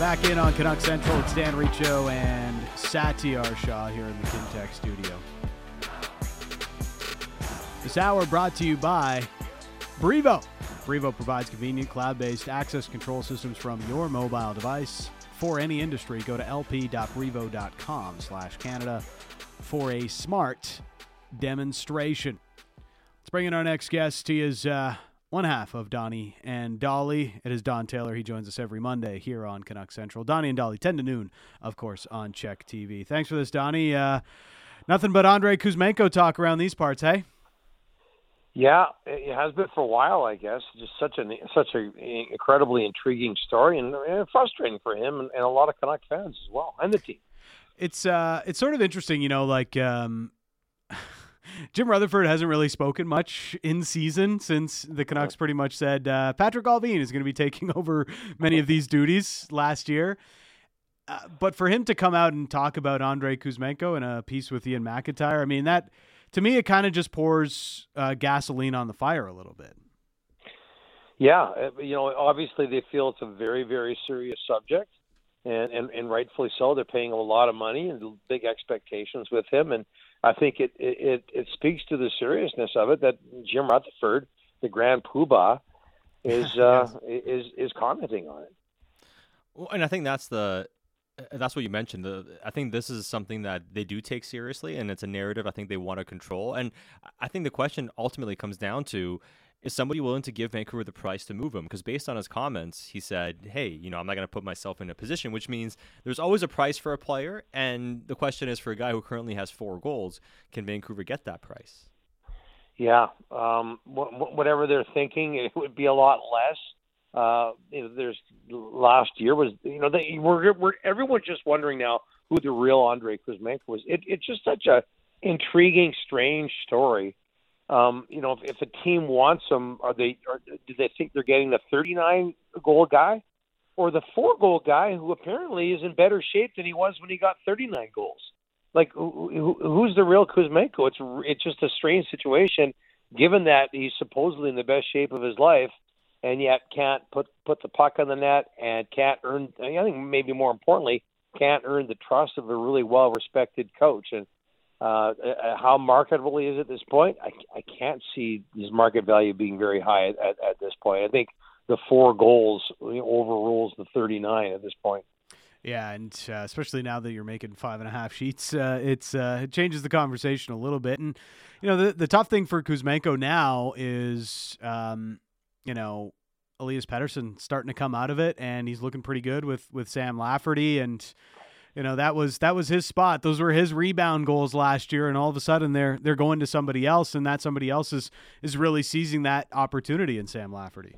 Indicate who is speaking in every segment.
Speaker 1: Back in on Canuck Central, it's Dan Riccio and Satiar Shah here in the Kintec studio. This hour brought to you by Brivo. Brivo provides convenient cloud-based access control systems from your mobile device. For any industry, go to lp.brivo.com slash Canada for a smart demonstration. Let's bring in our next guest. He is uh, one half of Donnie and Dhali. It is Don Taylor. He joins us every Monday here on Canuck Central. Donnie and Dhali, 10 to noon, of course, on CHEK TV. Thanks for this, Donnie. Uh, nothing but Andrei Kuzmenko talk around these parts, hey?
Speaker 2: Yeah, it has been for a while, I guess. Just such an such an incredibly intriguing story, and, and frustrating for him and, and, a lot of Canuck fans as well, and the team.
Speaker 1: It's uh, it's sort of interesting, you know, like um, Jim Rutherford hasn't really spoken much in season since the Canucks pretty much said uh, Patrik Allvin is going to be taking over many of these duties last year. Uh, but for him to come out and talk about Andrei Kuzmenko in a piece with Iain MacIntyre, I mean that to me it kind of just pours uh, gasoline on the fire a little bit.
Speaker 2: Yeah, uh, you know, obviously they feel it's a very, very serious subject, and, and and rightfully so. They're paying a lot of money and big expectations with him, and I think it, it it speaks to the seriousness of it that Jim Rutherford, the grand poobah, is uh, is is commenting on it.
Speaker 3: Well, and I think that's the that's what you mentioned. The, I think this is something that they do take seriously, and it's a narrative I think they want to control. And I think the question ultimately comes down to is somebody willing to give Vancouver the price to move him? Because based on his comments, he said, "Hey, you know, I'm not going to put myself in a position," which means there's always a price for a player, and the question is for a guy who currently has four goals, can Vancouver get that price?
Speaker 2: Yeah, um, wh- whatever they're thinking, it would be a lot less. Uh, you know, there's last year was you know they we're, we're everyone's just wondering now who the real Andrei Kuzmenko was. It, it's just such a intriguing, strange story um, you know, if, if a team wants him, are they? Are, do they think they're getting the 39 goal guy, or the four goal guy who apparently is in better shape than he was when he got 39 goals? Like, who, who's the real Kuzmenko? It's it's just a strange situation, given that he's supposedly in the best shape of his life, and yet can't put put the puck on the net and can't earn. I think maybe more importantly, can't earn the trust of a really well respected coach. And uh, uh, how marketable he is at this point, I, I can't see his market value being very high at, at, at this point. I think the four goals overrules the 39 at this point.
Speaker 1: Yeah, and uh, especially now that you're making five and a half sheets, uh, it's uh, it changes the conversation a little bit. And you know, the the tough thing for Kuzmenko now is, um, you know, Elias Pettersson starting to come out of it, and he's looking pretty good with with Sam Lafferty and you know that was that was his spot. Those were his rebound goals last year, and all of a sudden they're they're going to somebody else, and that somebody else is is really seizing that opportunity in Sam Lafferty.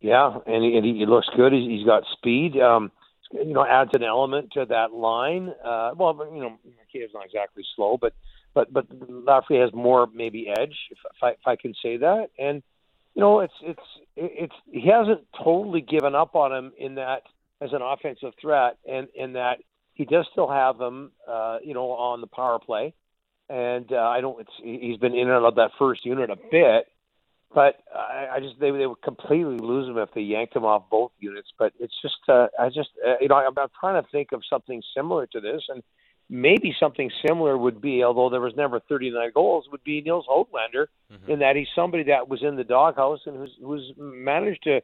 Speaker 2: Yeah, and he, and he looks good. He's, he's got speed. Um, you know, adds an element to that line. Uh, well, you know, Mikheyev's not exactly slow, but but but Lafferty has more maybe edge, if, if I if I can say that. And you know, it's it's it's he hasn't totally given up on him in that as an offensive threat, and in that he does still have him, uh, you know, on the power play, and uh, I don't. It's, he's been in and out of that first unit a bit, but I, I just they they would completely lose him if they yanked him off both units. But it's just uh, I just uh, you know I'm, I'm trying to think of something similar to this, and maybe something similar would be, although there was never 39 goals, would be Nils Hoglander, mm-hmm. in that he's somebody that was in the doghouse and who's who's managed to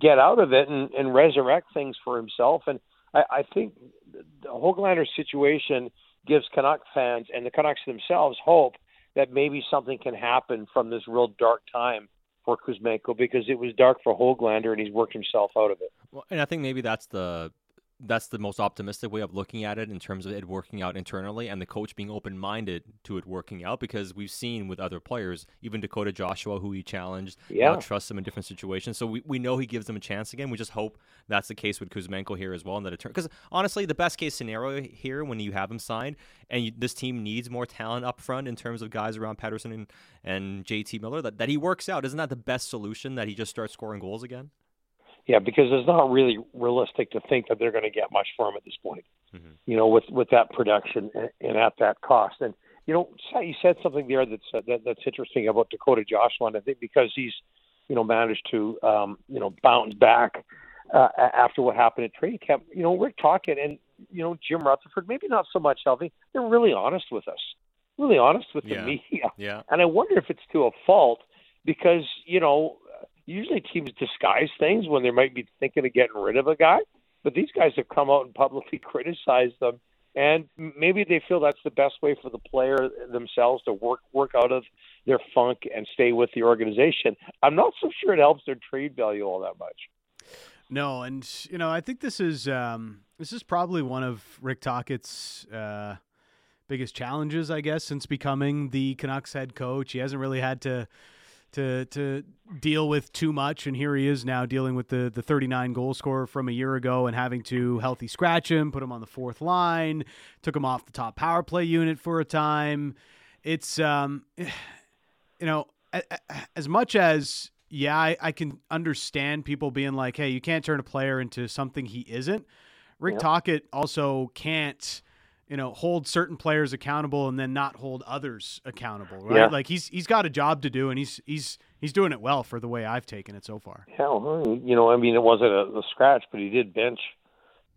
Speaker 2: get out of it and, and resurrect things for himself. And I, I think the Hoglander situation gives Canuck fans and the Canucks themselves hope that maybe something can happen from this real dark time for Kuzmenko because it was dark for Hoglander and he's worked himself out of it.
Speaker 3: Well, and I think maybe that's the that's the most optimistic way of looking at it in terms of it working out internally and the coach being open minded to it working out because we've seen with other players, even Dakota Joshua, who he challenged, uh, yeah. now trusts him in different situations. So we, we know he gives them a chance again. We just hope that's the case with Kuzmenko here as well. And that it turns because honestly, the best case scenario here when you have him signed and you, this team needs more talent up front in terms of guys around Pettersson and, and JT Miller, that, that he works out. Isn't that the best solution that he just starts scoring goals again?
Speaker 2: Yeah, because it's not really realistic to think that they're going to get much for him at this point. Mm-hmm. You know, with with that production and, and at that cost. And you know, you said something there that's uh, that, that's interesting about Dakota Joshua. I think because he's you know managed to um, you know bounce back uh, after what happened at training camp. You know, Rick Tocchet and you know Jim Rutherford, maybe not so much Healthy. They're really honest with us, really honest with
Speaker 3: yeah.
Speaker 2: the media.
Speaker 3: Yeah.
Speaker 2: And I wonder if it's to a fault because you know usually teams disguise things when they might be thinking of getting rid of a guy, but these guys have come out and publicly criticized them. And maybe they feel that's the best way for the player themselves to work work out of their funk and stay with the organization. I'm not so sure it helps their trade value all that much.
Speaker 1: No, and you know, I think this is um, this is probably one of Rick Tocchet's uh, biggest challenges, I guess, since becoming the Canucks head coach. He hasn't really had to to to deal with too much, and here he is now dealing with the the 39 goal scorer from a year ago and having to healthy scratch him, put him on the fourth line, took him off the top power play unit for a time. It's um, you know, as much as yeah, I, I, can understand people being like, hey, you can't turn a player into something he isn't. Rick yep. Tocchet also can't, you know, hold certain players accountable and then not hold others accountable, right? Yeah. Like he's he's got a job to do and he's he's he's doing it well for the way I've taken it so far.
Speaker 2: Hell, you know, I mean, it wasn't a, a scratch, but he did bench.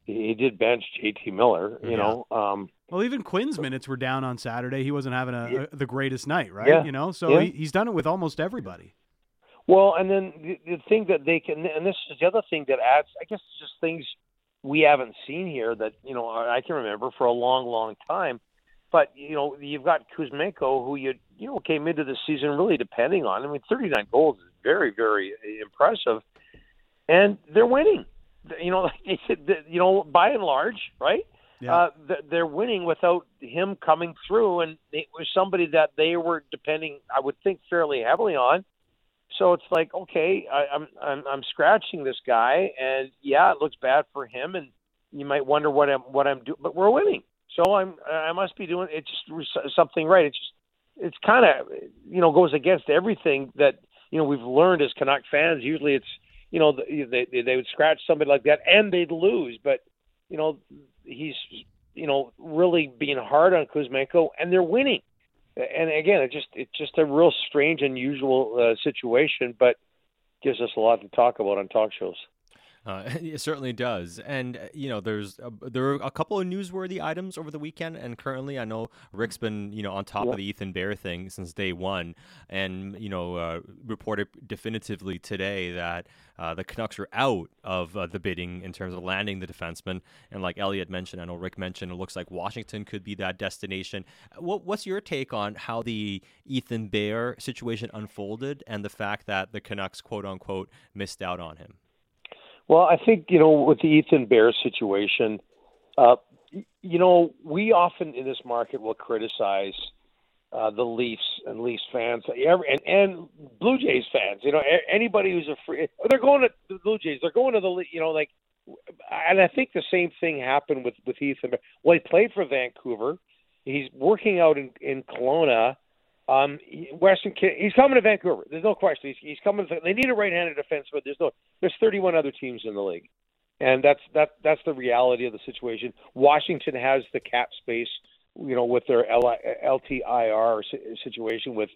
Speaker 2: He did bench JT Miller, you yeah. know. Um,
Speaker 1: well, even Quinn's minutes were down on Saturday. He wasn't having a, a the greatest night, right?
Speaker 2: Yeah.
Speaker 1: You know, so he, he's done it with almost everybody.
Speaker 2: Well, and then the, the thing that they can, and this is the other thing that adds, I guess, just things we haven't seen here that you know I can remember for a long, long time. But you know, you've got Kuzmenko, who you you know came into the season really depending on. I mean, 39 goals is very, very impressive, and they're winning. You know, like you know, by and large, right? Yeah. Uh, they're winning without him coming through, and it was somebody that they were depending, I would think, fairly heavily on. So it's like, okay, I, I'm I'm I'm scratching this guy, and yeah, it looks bad for him, and you might wonder what I'm what I'm doing, but we're winning, so I'm I must be doing it's just something right. It's just it's kind of you know goes against everything that you know we've learned as Canuck fans. Usually, it's you know they they would scratch somebody like that and they'd lose, but you know he's you know really being hard on Kuzmenko, and they're winning and again, it just it's just a real strange, unusual uh, situation, but gives us a lot to talk about on talk shows.
Speaker 3: Uh, it certainly does, and uh, you know, there's a, there are a couple of newsworthy items over the weekend, and currently, I know Rick's been you know on top of the Ethan Bear thing since day one, and you know, uh, reported definitively today that uh, the Canucks are out of uh, the bidding in terms of landing the defenseman, and like Elliot mentioned, I know Rick mentioned, it looks like Washington could be that destination. What, what's your take on how the Ethan Bear situation unfolded, and the fact that the Canucks quote unquote missed out on him?
Speaker 2: Well, I think you know with the Ethan Bear situation, uh, you know we often in this market will criticize uh, the Leafs and Leafs fans, and and Blue Jays fans. You know anybody who's a free, they're going to the Blue Jays. They're going to the you know like, and I think the same thing happened with with Ethan. Well, he played for Vancouver. He's working out in in Kelowna um, Western, he's coming to Vancouver. There's no question. He's, he's coming. To, they need a right-handed defenseman. There's no. There's 31 other teams in the league, and that's that. That's the reality of the situation. Washington has the cap space, you know, with their LTIR situation with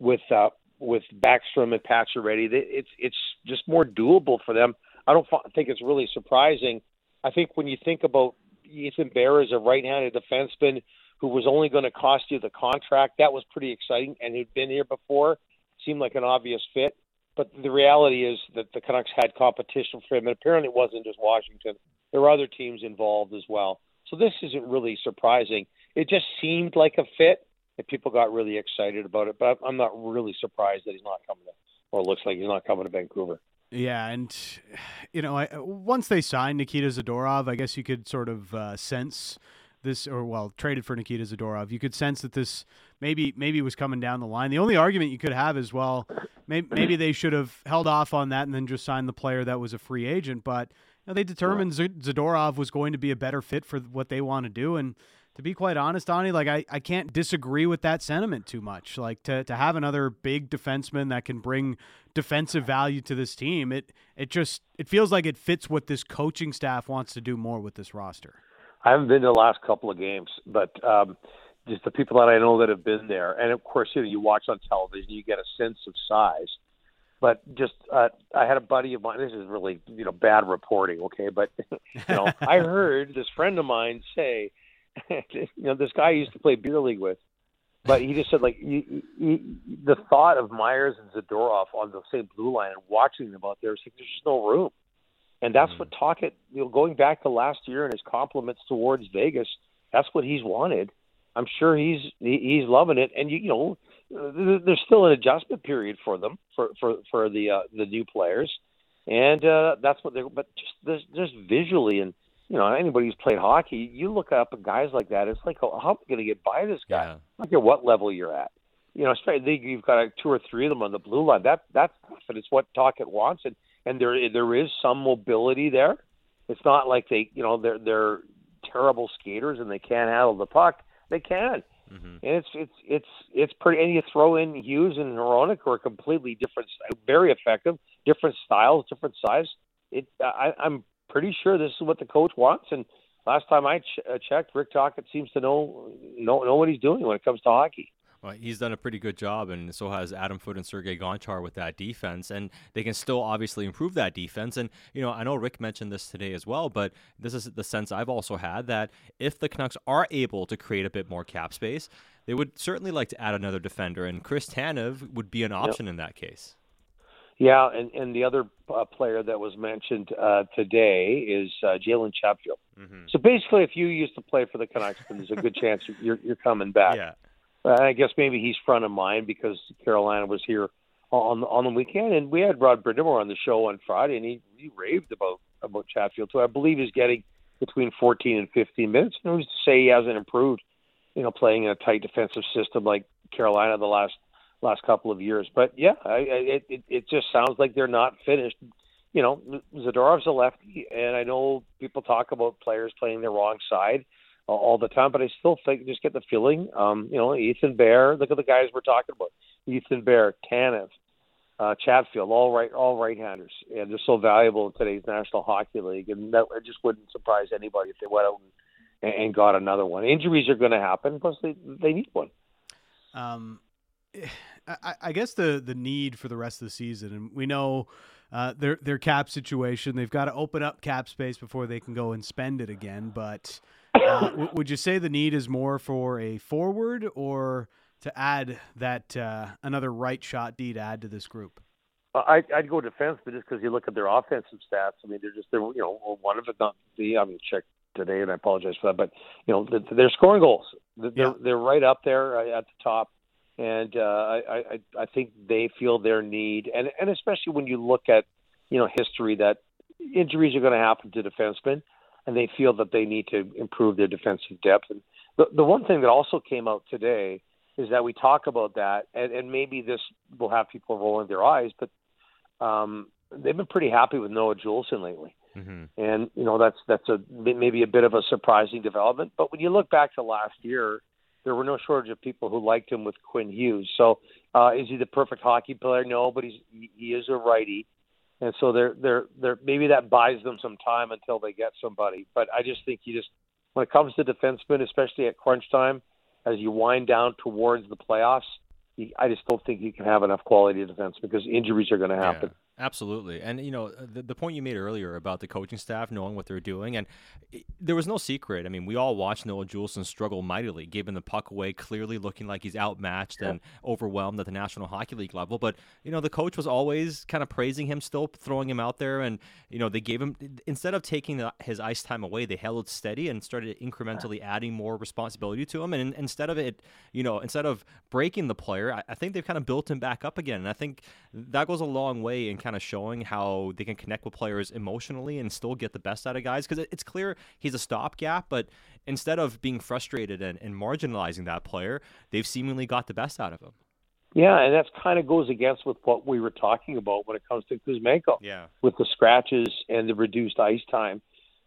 Speaker 2: with uh, with Backstrom and Pacioretty. It's it's just more doable for them. I don't think it's really surprising. I think when you think about Ethan Bear as a right-handed defenseman who was only going to cost you the contract. That was pretty exciting, and he'd been here before. Seemed like an obvious fit. But the reality is that the Canucks had competition for him, and apparently it wasn't just Washington. There were other teams involved as well. So this isn't really surprising. It just seemed like a fit, and people got really excited about it. But I'm not really surprised that he's not coming to, or looks like he's not coming to Vancouver.
Speaker 1: Yeah, and you know, I, once they signed Nikita Zadorov, I guess you could sort of uh, sense this, or well, traded for Nikita Zadorov. You could sense that this maybe maybe was coming down the line. The only argument you could have is well, maybe, maybe they should have held off on that and then just signed the player that was a free agent. But you know, they determined yeah. Zadorov was going to be a better fit for what they want to do, and to be quite honest, Donnie, like I, I can't disagree with that sentiment too much. Like to, to have another big defenseman that can bring defensive value to this team, it it just it feels like it fits what this coaching staff wants to do more with this roster.
Speaker 2: I haven't been to the last couple of games, but um, just the people that I know that have been there, and of course, you know, you watch on television, you get a sense of size. but just uh, I had a buddy of mine. This is really you know bad reporting, okay? But you know I heard this friend of mine say, you know, this guy I used to play beer league with, but he just said like you, you, the thought of Myers and Zadorov on the same blue line and watching them out there, it's like, there's just no room. And that's mm-hmm. what Tocchet, you know, going back to last year and his compliments towards Vegas, that's what he's wanted. I'm sure he's he's loving it. And you, you know, there's still an adjustment period for them for for for the uh, the new players, and uh, that's what they're. But just just visually and you know anybody who's played hockey, you look up at guys like that. It's like, oh, how am I going to get by this guy?
Speaker 3: Yeah.
Speaker 2: I don't care what level you're at. You know, especially you've got like two or three of them on the blue line. That that's but it's what Tocchet wants, and and there there is some mobility there. It's not like they you know they're they're terrible skaters and they can't handle the puck. They can. Mm-hmm. And it's it's it's it's pretty. And you throw in Hughes and Hronek, who are completely different, very effective, different styles, different size. It I, I'm pretty sure this is what the coach wants. And last time I ch- checked, Rick Tocchet seems to know know know what he's doing when it comes to hockey.
Speaker 3: Well, he's done a pretty good job, and so has Adam Foote and Sergei Gonchar with that defense. And they can still obviously improve that defense. And, you know, I know Rick mentioned this today as well, but this is the sense I've also had that if the Canucks are able to create a bit more cap space, they would certainly like to add another defender. And Chris Tanev would be an option yep. in that case.
Speaker 2: Yeah, and, and the other uh, player that was mentioned uh, today is uh, Jalen Chatfield. Mm-hmm. So basically, if you used to play for the Canucks, then there's a good chance you're, you're coming back.
Speaker 3: Yeah.
Speaker 2: Uh, I guess maybe he's front of mind because Carolina was here on on the weekend, and we had Rod Brind'Amour on the show on Friday, and he, he raved about about Chatfield. So I believe he's getting between 14 and 15 minutes. Who's to say he hasn't improved? You know, playing in a tight defensive system like Carolina the last last couple of years. But yeah, I, I, it it just sounds like they're not finished. You know, Zadorov's a lefty, and I know people talk about players playing the wrong side all the time, but I still think just get the feeling. Um, you know, Ethan Bear. Look at the guys we're talking about: Ethan Bear, Tanev, uh, Chatfield, all right, all right-handers, and they're so valuable in today's National Hockey League. And that it just wouldn't surprise anybody if they went out and, and got another one. Injuries are going to happen, plus they they need one.
Speaker 1: Um, I, I guess the the need for the rest of the season, and we know. Uh, their their cap situation. They've got to open up cap space before they can go and spend it again. But uh, w- would you say the need is more for a forward or to add that uh, another right shot D to add to this group?
Speaker 2: I, I'd go defense, but just because you look at their offensive stats, I mean, they're just they're you know one of it not the I mean check today, and I apologize for that, but you know they're scoring goals. They're yeah. they're right up there uh, at the top, and uh, I, I I think they feel their need, and and especially when you look at you know history that injuries are going to happen to defensemen and they feel that they need to improve their defensive depth. And the, the one thing that also came out today is that we talk about that, and, and maybe this will have people rolling their eyes, but um, they've been pretty happy with Noah Juulsen lately. Mm-hmm. And you know that's that's a maybe a bit of a surprising development. But when you look back to last year, there were no shortage of people who liked him with Quinn Hughes. So uh, is he the perfect hockey player? No, but he's he is a righty and so they're they're they're maybe that buys them some time until they get somebody. But I just think you just when it comes to defensemen, especially at crunch time, as you wind down towards the playoffs, I just don't think you can have enough quality defense because injuries are going to happen.
Speaker 3: Yeah. Absolutely. And, you know, uh, the, the point you made earlier about the coaching staff knowing what they're doing, and it, there was no secret. I mean, we all watched Noah Juulsen struggle mightily, giving the puck away, clearly looking like he's outmatched yeah. and overwhelmed at the National Hockey League level. But, you know, the coach was always kind of praising him, still throwing him out there. And, you know, they gave him, instead of taking the, his ice time away, they held it steady and started incrementally adding more responsibility to him. And instead of it, you know, instead of breaking the player, I, I think they've kind of built him back up again. And I think that goes a long way in kind kind of showing how they can connect with players emotionally and still get the best out of guys because it's clear he's a stopgap, but instead of being frustrated and, and marginalizing that player, they've seemingly got the best out of him.
Speaker 2: Yeah, and that kind of goes against with what we were talking about when it comes to Kuzmenko.
Speaker 3: Yeah,
Speaker 2: with the scratches and the reduced ice time.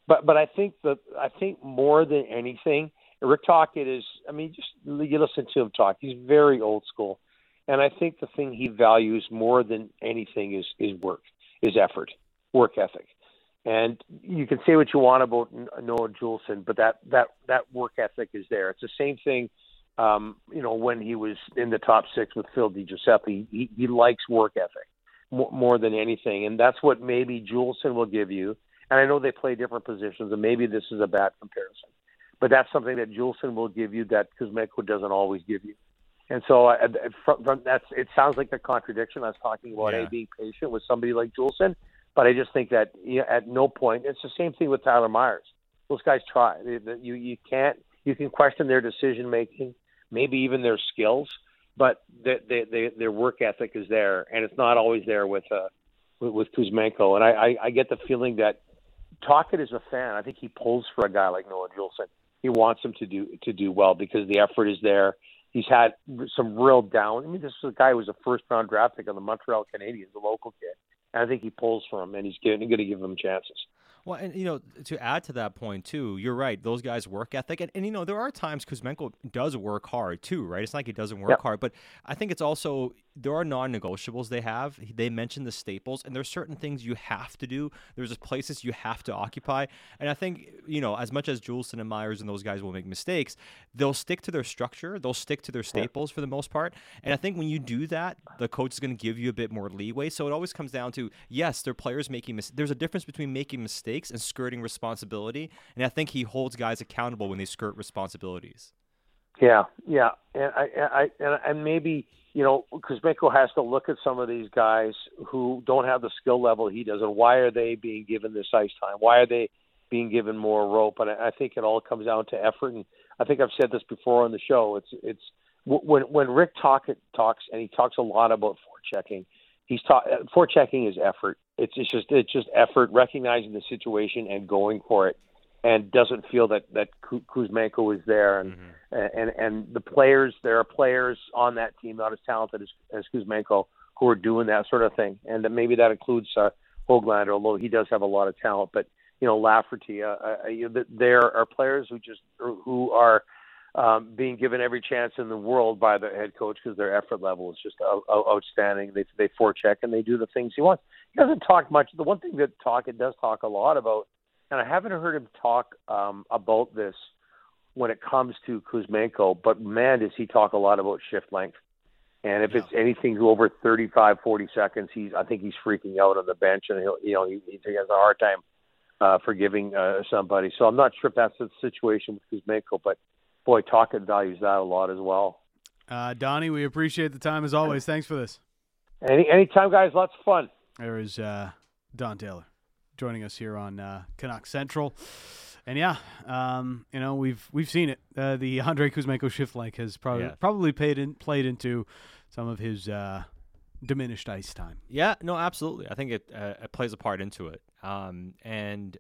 Speaker 2: But but I think that I think more than anything, Rick Tocchet is. I mean, just you listen to him talk. He's very old school. And I think the thing he values more than anything is is work, is effort, work ethic. And you can say what you want about Noah Juulsen, but that that that work ethic is there. It's the same thing. Um, you know, when he was in the top six with Phil DiGiuseppe, he, he likes work ethic. more, more than anything, and that's what maybe Juulsen will give you. And I know they play different positions, and maybe this is a bad comparison, but that's something that Juulsen will give you that Kuzmenko doesn't always give you. And so uh, from, from that's it sounds like a contradiction. I was talking about
Speaker 3: Yeah.
Speaker 2: a being patient with somebody like Juulsen, but I just think that you know, at no point it's the same thing with Tyler Myers. Those guys try. You you can't you can question their decision making, maybe even their skills, but they, they, they, their work ethic is there, and it's not always there with uh, with, with Kuzmenko. And I, I, I get the feeling that Tocchet is a fan. I think he pulls for a guy like Noah Juulsen. He wants him to do to do well because the effort is there. He's had some real down. I mean, this is a guy who was a first round draft pick on the Montreal Canadiens, a local kid. And I think he pulls for him, and he's going to give him chances.
Speaker 3: Well, and you know, to add to that point too, you're right. Those guys' work ethic, and, and you know, there are times Kuzmenko does work hard too, right? It's not like he doesn't work
Speaker 2: Yeah.
Speaker 3: hard, but I think it's also there are non-negotiables they have. They mentioned the staples, and there's certain things you have to do. There's just places you have to occupy, and I think you know, as much as Juulsen and Myers and those guys will make mistakes, they'll stick to their structure. They'll stick to their staples for the most part, and I think when you do that, the coach is going to give you a bit more leeway. So it always comes down to yes, they're players making mis- There's a difference between making mistakes and skirting responsibility, and I think he holds guys accountable when they skirt responsibilities.
Speaker 2: Yeah, yeah, and I, I, and, and maybe you know Kuzmenko has to look at some of these guys who don't have the skill level he does, and why are they being given this ice time? Why are they being given more rope? And I, I think it all comes down to effort. And I think I've said this before on the show. It's it's when when Rick Tocchet talks, and he talks a lot about forechecking. He's talk forechecking is effort. It's it's just it's just effort, recognizing the situation and going for it, and doesn't feel that that Kuzmenko is there and and and the players there are players on that team not as talented as, as Kuzmenko who are doing that sort of thing, and that maybe that includes uh, Hoglander, although he does have a lot of talent. But you know, Lafferty, uh, uh, you know, there are players who just who are um, being given every chance in the world by the head coach because their effort level is just out, out, outstanding. They they forecheck and they do the things he wants. He doesn't talk much. The one thing that Tocchet does talk a lot about, and I haven't heard him talk um, about this when it comes to Kuzmenko, but man, does he talk a lot about shift length. And if
Speaker 1: Yeah.
Speaker 2: it's anything over 35, 40 seconds, he's I think he's freaking out on the bench, and he'll you know he, he has a hard time uh, forgiving uh, somebody. So I'm not sure if that's the situation with Kuzmenko, but boy, Tocchet values that a lot as well.
Speaker 1: Uh, Donnie, we appreciate the time as always. Thanks for this.
Speaker 2: Any anytime, guys, lots of fun.
Speaker 1: There is uh, Don Taylor joining us here on uh, Canuck Central. And yeah, um, you know we've we've seen it. Uh, the Andrei Kuzmenko shift length has probably
Speaker 3: Yeah.
Speaker 1: probably played in, played into some of his uh, diminished ice time.
Speaker 3: Yeah, no, absolutely. I think it, uh, it plays a part into it. Um, and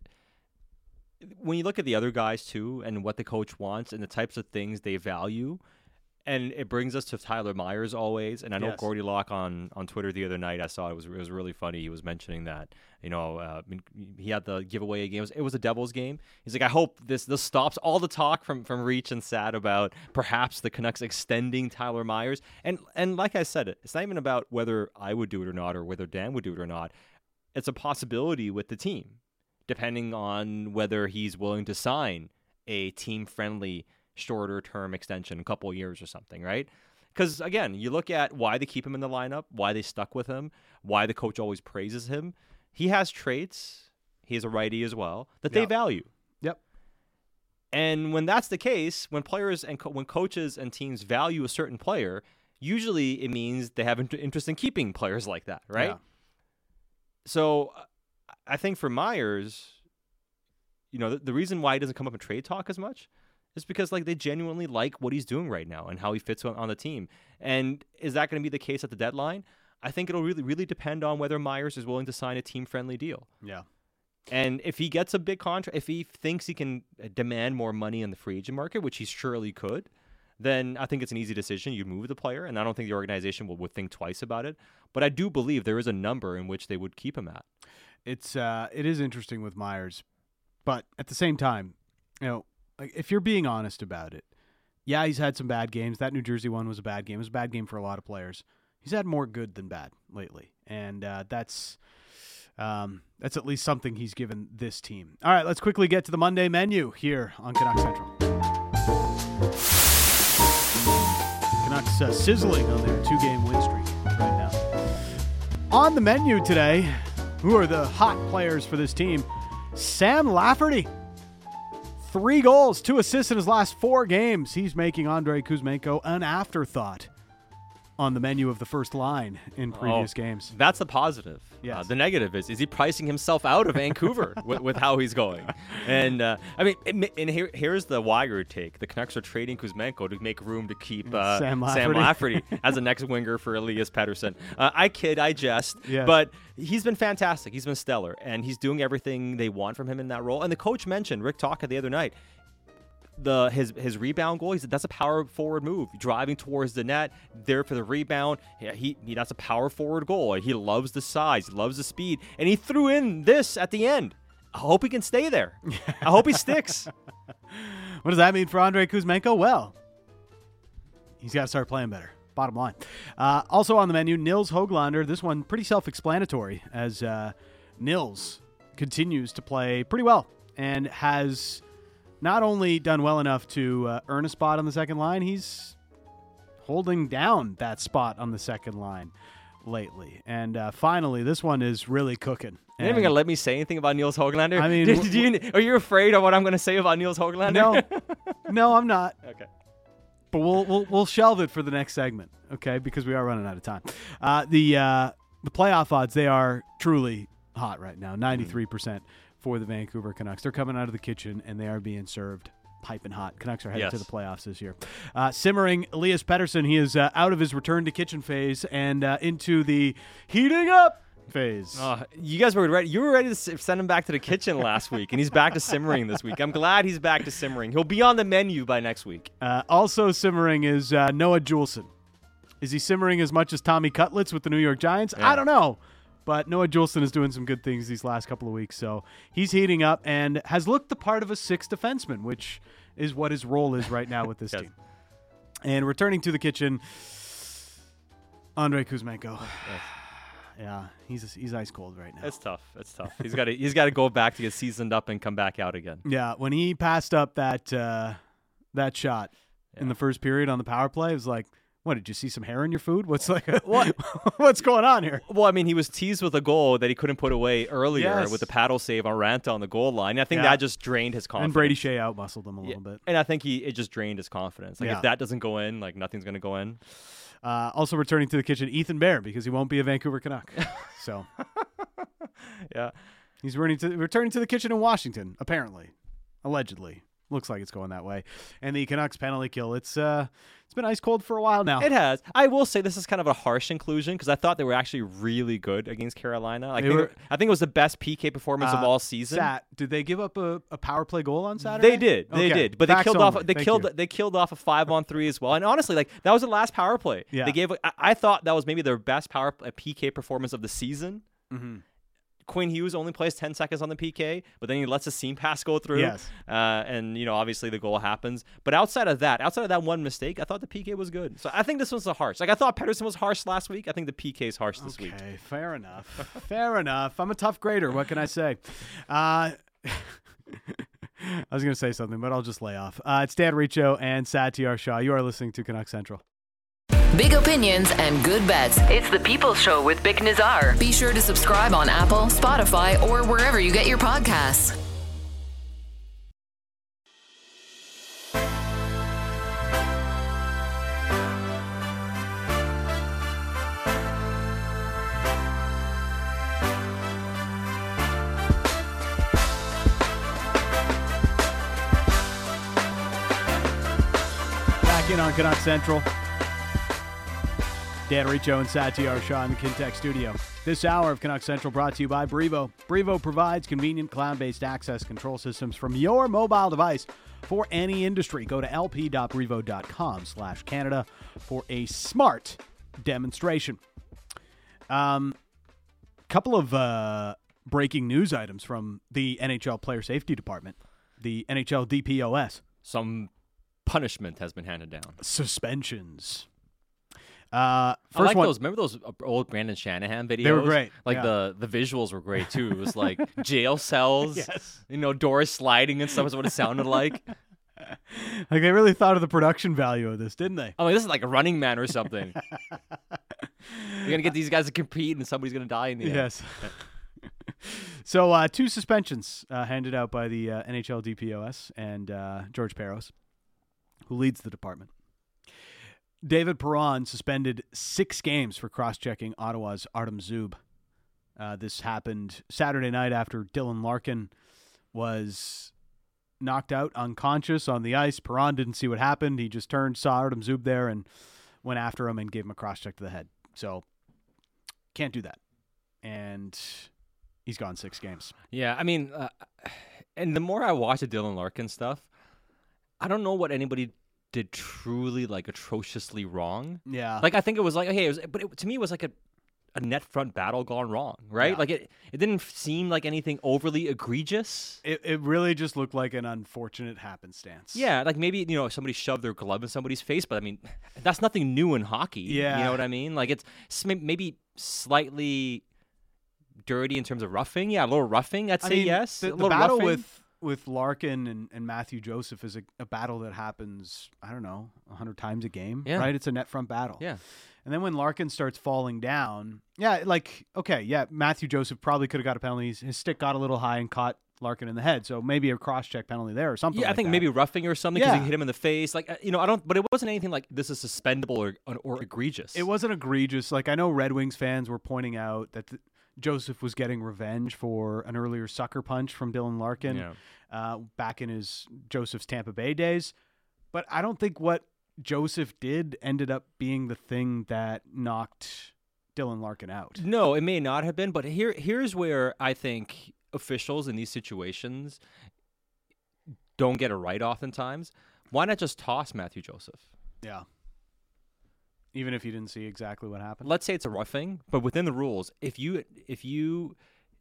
Speaker 3: when you look at the other guys too, and what the coach wants, and the types of things they value, and it brings us to Tyler Myers always. And I know
Speaker 1: Yes.
Speaker 3: Gordy Locke on, on Twitter the other night. I saw it was it was really funny. He was mentioning that you know uh, he had the giveaway game. It was, it was a Devils game. He's like, I hope this this stops all the talk from from Reach and Sat about perhaps the Canucks extending Tyler Myers. And and like I said, it's not even about whether I would do it or not, or whether Dan would do it or not. It's a possibility with the team, depending on whether he's willing to sign a team friendly shorter term extension, a couple years or something, right? Because again, you look at why they keep him in the lineup, why they stuck with him, why the coach always praises him. He has traits. He is a righty as well that they
Speaker 1: Yep.
Speaker 3: value.
Speaker 1: Yep.
Speaker 3: And when that's the case, when players and co- when coaches and teams value a certain player, usually it means they have int- interest in keeping players like that, right?
Speaker 1: Yeah.
Speaker 3: So I think for Myers, you know, the, the reason why he doesn't come up in trade talk as much is because like they genuinely like what he's doing right now and how he fits on, on the team. And is that going to be the case at the deadline? I think it'll really really depend on whether Myers is willing to sign a team friendly deal.
Speaker 1: Yeah.
Speaker 3: And if he gets a big contract, if he thinks he can uh, demand more money in the free agent market, which he surely could, then I think it's an easy decision. You move the player, and I don't think the organization will, would think twice about it. But I do believe there is a number in which they would keep him at.
Speaker 1: It's uh, it is interesting with Myers, but at the same time, you know, if you're being honest about it, yeah, he's had some bad games. That New Jersey one was a bad game. It was a bad game for a lot of players. He's had more good than bad lately, and uh, that's um, that's at least something he's given this team. All right, let's quickly get to the Monday menu here on Canuck Central. Canucks uh, sizzling on their two-game win streak right now. On the menu today, who are the hot players for this team? Sam Lafferty. Three goals, two assists in his last four games. He's making Andrei Kuzmenko an afterthought on the menu of the first line in previous
Speaker 3: Oh,
Speaker 1: games.
Speaker 3: That's a positive.
Speaker 1: Yes.
Speaker 3: Uh, the negative is is he pricing himself out of Vancouver with, with how he's going? And uh, I mean, it, and here, here's the Weiger take: the Canucks are trading Kuzmenko to make room to keep uh,
Speaker 1: Sam
Speaker 3: Sam
Speaker 1: Lafferty.
Speaker 3: Lafferty as the next winger for Elias Pettersson. Uh, I kid, I jest,
Speaker 1: Yes.
Speaker 3: but he's been fantastic. He's been stellar, and he's doing everything they want from him in that role. And the coach mentioned Rick Tocchet the other night the his his rebound goal. He said that's a power forward move, driving towards the net, there for the rebound. Yeah, he, he that's a power forward goal. He loves the size, he loves the speed, and he threw in this at the end. I hope he can stay there. I hope he sticks.
Speaker 1: What does that mean for Andrei Kuzmenko? Well, he's got to start playing better. Bottom line. Uh, also on the menu, Nils Hoglander. This one pretty self-explanatory as uh, Nils continues to play pretty well and has not only done well enough to uh, earn a spot on the second line, he's holding down that spot on the second line lately. And uh, finally, this one is really cooking.
Speaker 3: You're not even gonna let me say anything about Nils Hoglander.
Speaker 1: I mean,
Speaker 3: Did-
Speaker 1: w-
Speaker 3: did you, are you afraid of what I'm gonna say about Nils Hoglander?
Speaker 1: no, no, I'm not.
Speaker 3: okay.
Speaker 1: but we'll, we'll we'll shelve it for the next segment, okay? Because we are running out of time. Uh, the uh, the playoff odds they are truly hot right now, ninety three percent for the Vancouver Canucks. They're coming out of the kitchen and they are being served piping hot. Canucks are headed to the playoffs this year. Uh, simmering Elias Pettersson, he is uh, out of his return to kitchen phase and uh, into the heating up phase.
Speaker 3: Uh, you guys were ready. You were ready to send him back to the kitchen last week, and he's back to simmering this week. I'm glad he's back to simmering. He'll be on the menu by next week.
Speaker 1: Uh, also simmering is uh, Noah Juulsen. Is he simmering as much as Tommy Cutlets with the New York Giants?
Speaker 3: Yeah.
Speaker 1: I don't know. But Noah Juulsen is doing some good things these last couple of weeks. So he's heating up and has looked the part of a sixth defenseman, which is what his role is right now with this
Speaker 3: Yes.
Speaker 1: team. And returning to the kitchen, Andrei Kuzmenko. yeah, he's he's ice cold right now.
Speaker 3: It's tough. It's tough. He's got to he's got to go back to get seasoned up and come back out again.
Speaker 1: Yeah, when he passed up that uh, that shot in the first period on the power play, it was like, what did you see some hair in your food? What's like
Speaker 3: What?
Speaker 1: what's going on here?
Speaker 3: Well, I mean, he was teased with a goal that he couldn't put away earlier
Speaker 1: Yes.
Speaker 3: with the paddle save on Raanta on the goal line. I think
Speaker 1: Yeah.
Speaker 3: that just drained his confidence.
Speaker 1: And Brady Skjei outmuscled him a
Speaker 3: Yeah.
Speaker 1: little bit.
Speaker 3: And I think he it just drained his confidence. Like
Speaker 1: Yeah.
Speaker 3: if that doesn't go in, like nothing's gonna go in.
Speaker 1: Uh, also returning to the kitchen, Ethan Bear because he won't be a Vancouver Canuck. so
Speaker 3: Yeah.
Speaker 1: he's returning to returning to the kitchen in Washington, apparently, allegedly. Looks like it's going that way. And the Canucks penalty kill. It's uh, it's been ice cold for a while now.
Speaker 3: It has. I will say this is kind of a harsh inclusion because I thought they were actually really good against Carolina. Think,
Speaker 1: were-
Speaker 3: I think it was the best PK performance of
Speaker 1: Uh,
Speaker 3: all season.
Speaker 1: Sat, did they give up a, a power play goal on Saturday?
Speaker 3: They did, they
Speaker 1: Okay.
Speaker 3: did, but they killed
Speaker 1: only.
Speaker 3: off. They
Speaker 1: Thank
Speaker 3: killed.
Speaker 1: you.
Speaker 3: They killed off a five on three as well. And honestly, like that was the last power play.
Speaker 1: Yeah.
Speaker 3: They gave. I, I thought that was maybe their best power PK performance of the season.
Speaker 1: Mhm.
Speaker 3: Quinn Hughes only plays 10 seconds on the PK, but then he lets a seam pass go through.
Speaker 1: Yes.
Speaker 3: Uh, and, you know, obviously the goal happens. But outside of that, outside of that one mistake, I thought the PK was good. So I think this one's a harsh. Like I thought Pettersson was harsh last week. I think the PK is harsh this week.
Speaker 1: Okay, fair enough. fair enough. I'm a tough grader. What can I say? Uh, I was going to say something, but I'll just lay off. Uh, it's Dan Riccio and Satiar Shah. You are listening to Canuck Central.
Speaker 4: Big opinions and good bets. It's the People's Show with Bik Nijjar. Be sure to subscribe on Apple, Spotify, or wherever you get your podcasts.
Speaker 1: Back in on Canuck Central. Dan Riccio and Satiar Shah in the Kintec studio. This hour of Canuck Central brought to you by Brivo. Brivo provides convenient cloud-based access control systems from your mobile device for any industry. Go to lp.brivo.com slash Canada for a smart demonstration. Um, couple of uh, breaking news items from the NHL Player Safety Department, the NHL DPOS.
Speaker 3: Some punishment has been handed down.
Speaker 1: suspensions. Uh,
Speaker 3: I like
Speaker 1: one,
Speaker 3: those. Remember those uh, old Brendan Shanahan videos?
Speaker 1: They were great,
Speaker 3: Like
Speaker 1: yeah.
Speaker 3: the the visuals were great too. It was like jail cells.
Speaker 1: Yes.
Speaker 3: You know, doors sliding and stuff is what it sounded like.
Speaker 1: like they really thought of the production value of this, didn't they?
Speaker 3: I'm like, this is like a Running Man or something. You're gonna get these guys to compete, and somebody's gonna die in the end.
Speaker 1: Yes. so uh, two suspensions uh, handed out by the uh, NHL DPOS and uh, George Parros, who leads the department. David Perron suspended six games for cross-checking Ottawa's Artem Zub. Uh, this happened Saturday night after Dylan Larkin was knocked out unconscious on the ice. Perron didn't see what happened. He just turned, saw Artem Zub there, and went after him and gave him a cross-check to the head. So can't do that. And he's gone six games.
Speaker 3: Yeah, I mean, uh, and the more I watch the Dylan Larkin stuff, I don't know what anybody did truly like atrociously wrong.
Speaker 1: Yeah.
Speaker 3: Like I think it was like okay, it was, but it, to me it was like a a net front battle gone wrong, right?
Speaker 1: Yeah.
Speaker 3: Like it it didn't seem like anything overly egregious.
Speaker 1: It, it really just looked like an unfortunate happenstance.
Speaker 3: Yeah, like maybe you know somebody shoved their glove in somebody's face, but I mean that's nothing new in hockey.
Speaker 1: Yeah.
Speaker 3: you know what I mean. Like it's maybe slightly dirty in terms of roughing. Yeah, a little roughing. I'd
Speaker 1: I
Speaker 3: say
Speaker 1: mean,
Speaker 3: yes.
Speaker 1: The,
Speaker 3: a
Speaker 1: the
Speaker 3: little
Speaker 1: battle
Speaker 3: roughing.
Speaker 1: with with Larkin and, and Mathieu Joseph is a, a battle that happens. I don't know, hundred times a game.
Speaker 3: Yeah.
Speaker 1: Right. It's a net front battle.
Speaker 3: yeah.
Speaker 1: And then when Larkin starts falling down, yeah, like okay, yeah, Mathieu Joseph probably could have got a penalty. His- stick got a little high and caught Larkin in the head, so maybe a cross check penalty there or something.
Speaker 3: Yeah, I think
Speaker 1: that.
Speaker 3: maybe roughing or something because
Speaker 1: Yeah.
Speaker 3: he hit him in the face. Like uh, you know, I don't. But it wasn't anything like this is suspendable or or egregious.
Speaker 1: It wasn't egregious. Like I know Red Wings fans were pointing out that th- Joseph was getting revenge for an earlier sucker punch from Dylan Larkin
Speaker 3: Yeah.
Speaker 1: uh, back in his Joseph's Tampa Bay days. But I don't think what Joseph did ended up being the thing that knocked Dylan Larkin out.
Speaker 3: No, it may not have been, but here here's where I think officials in these situations don't get it right oftentimes. Why not just toss Mathieu Joseph?
Speaker 1: Yeah. Even if you didn't see exactly what happened.
Speaker 3: Let's say it's a roughing, but within the rules, if you if you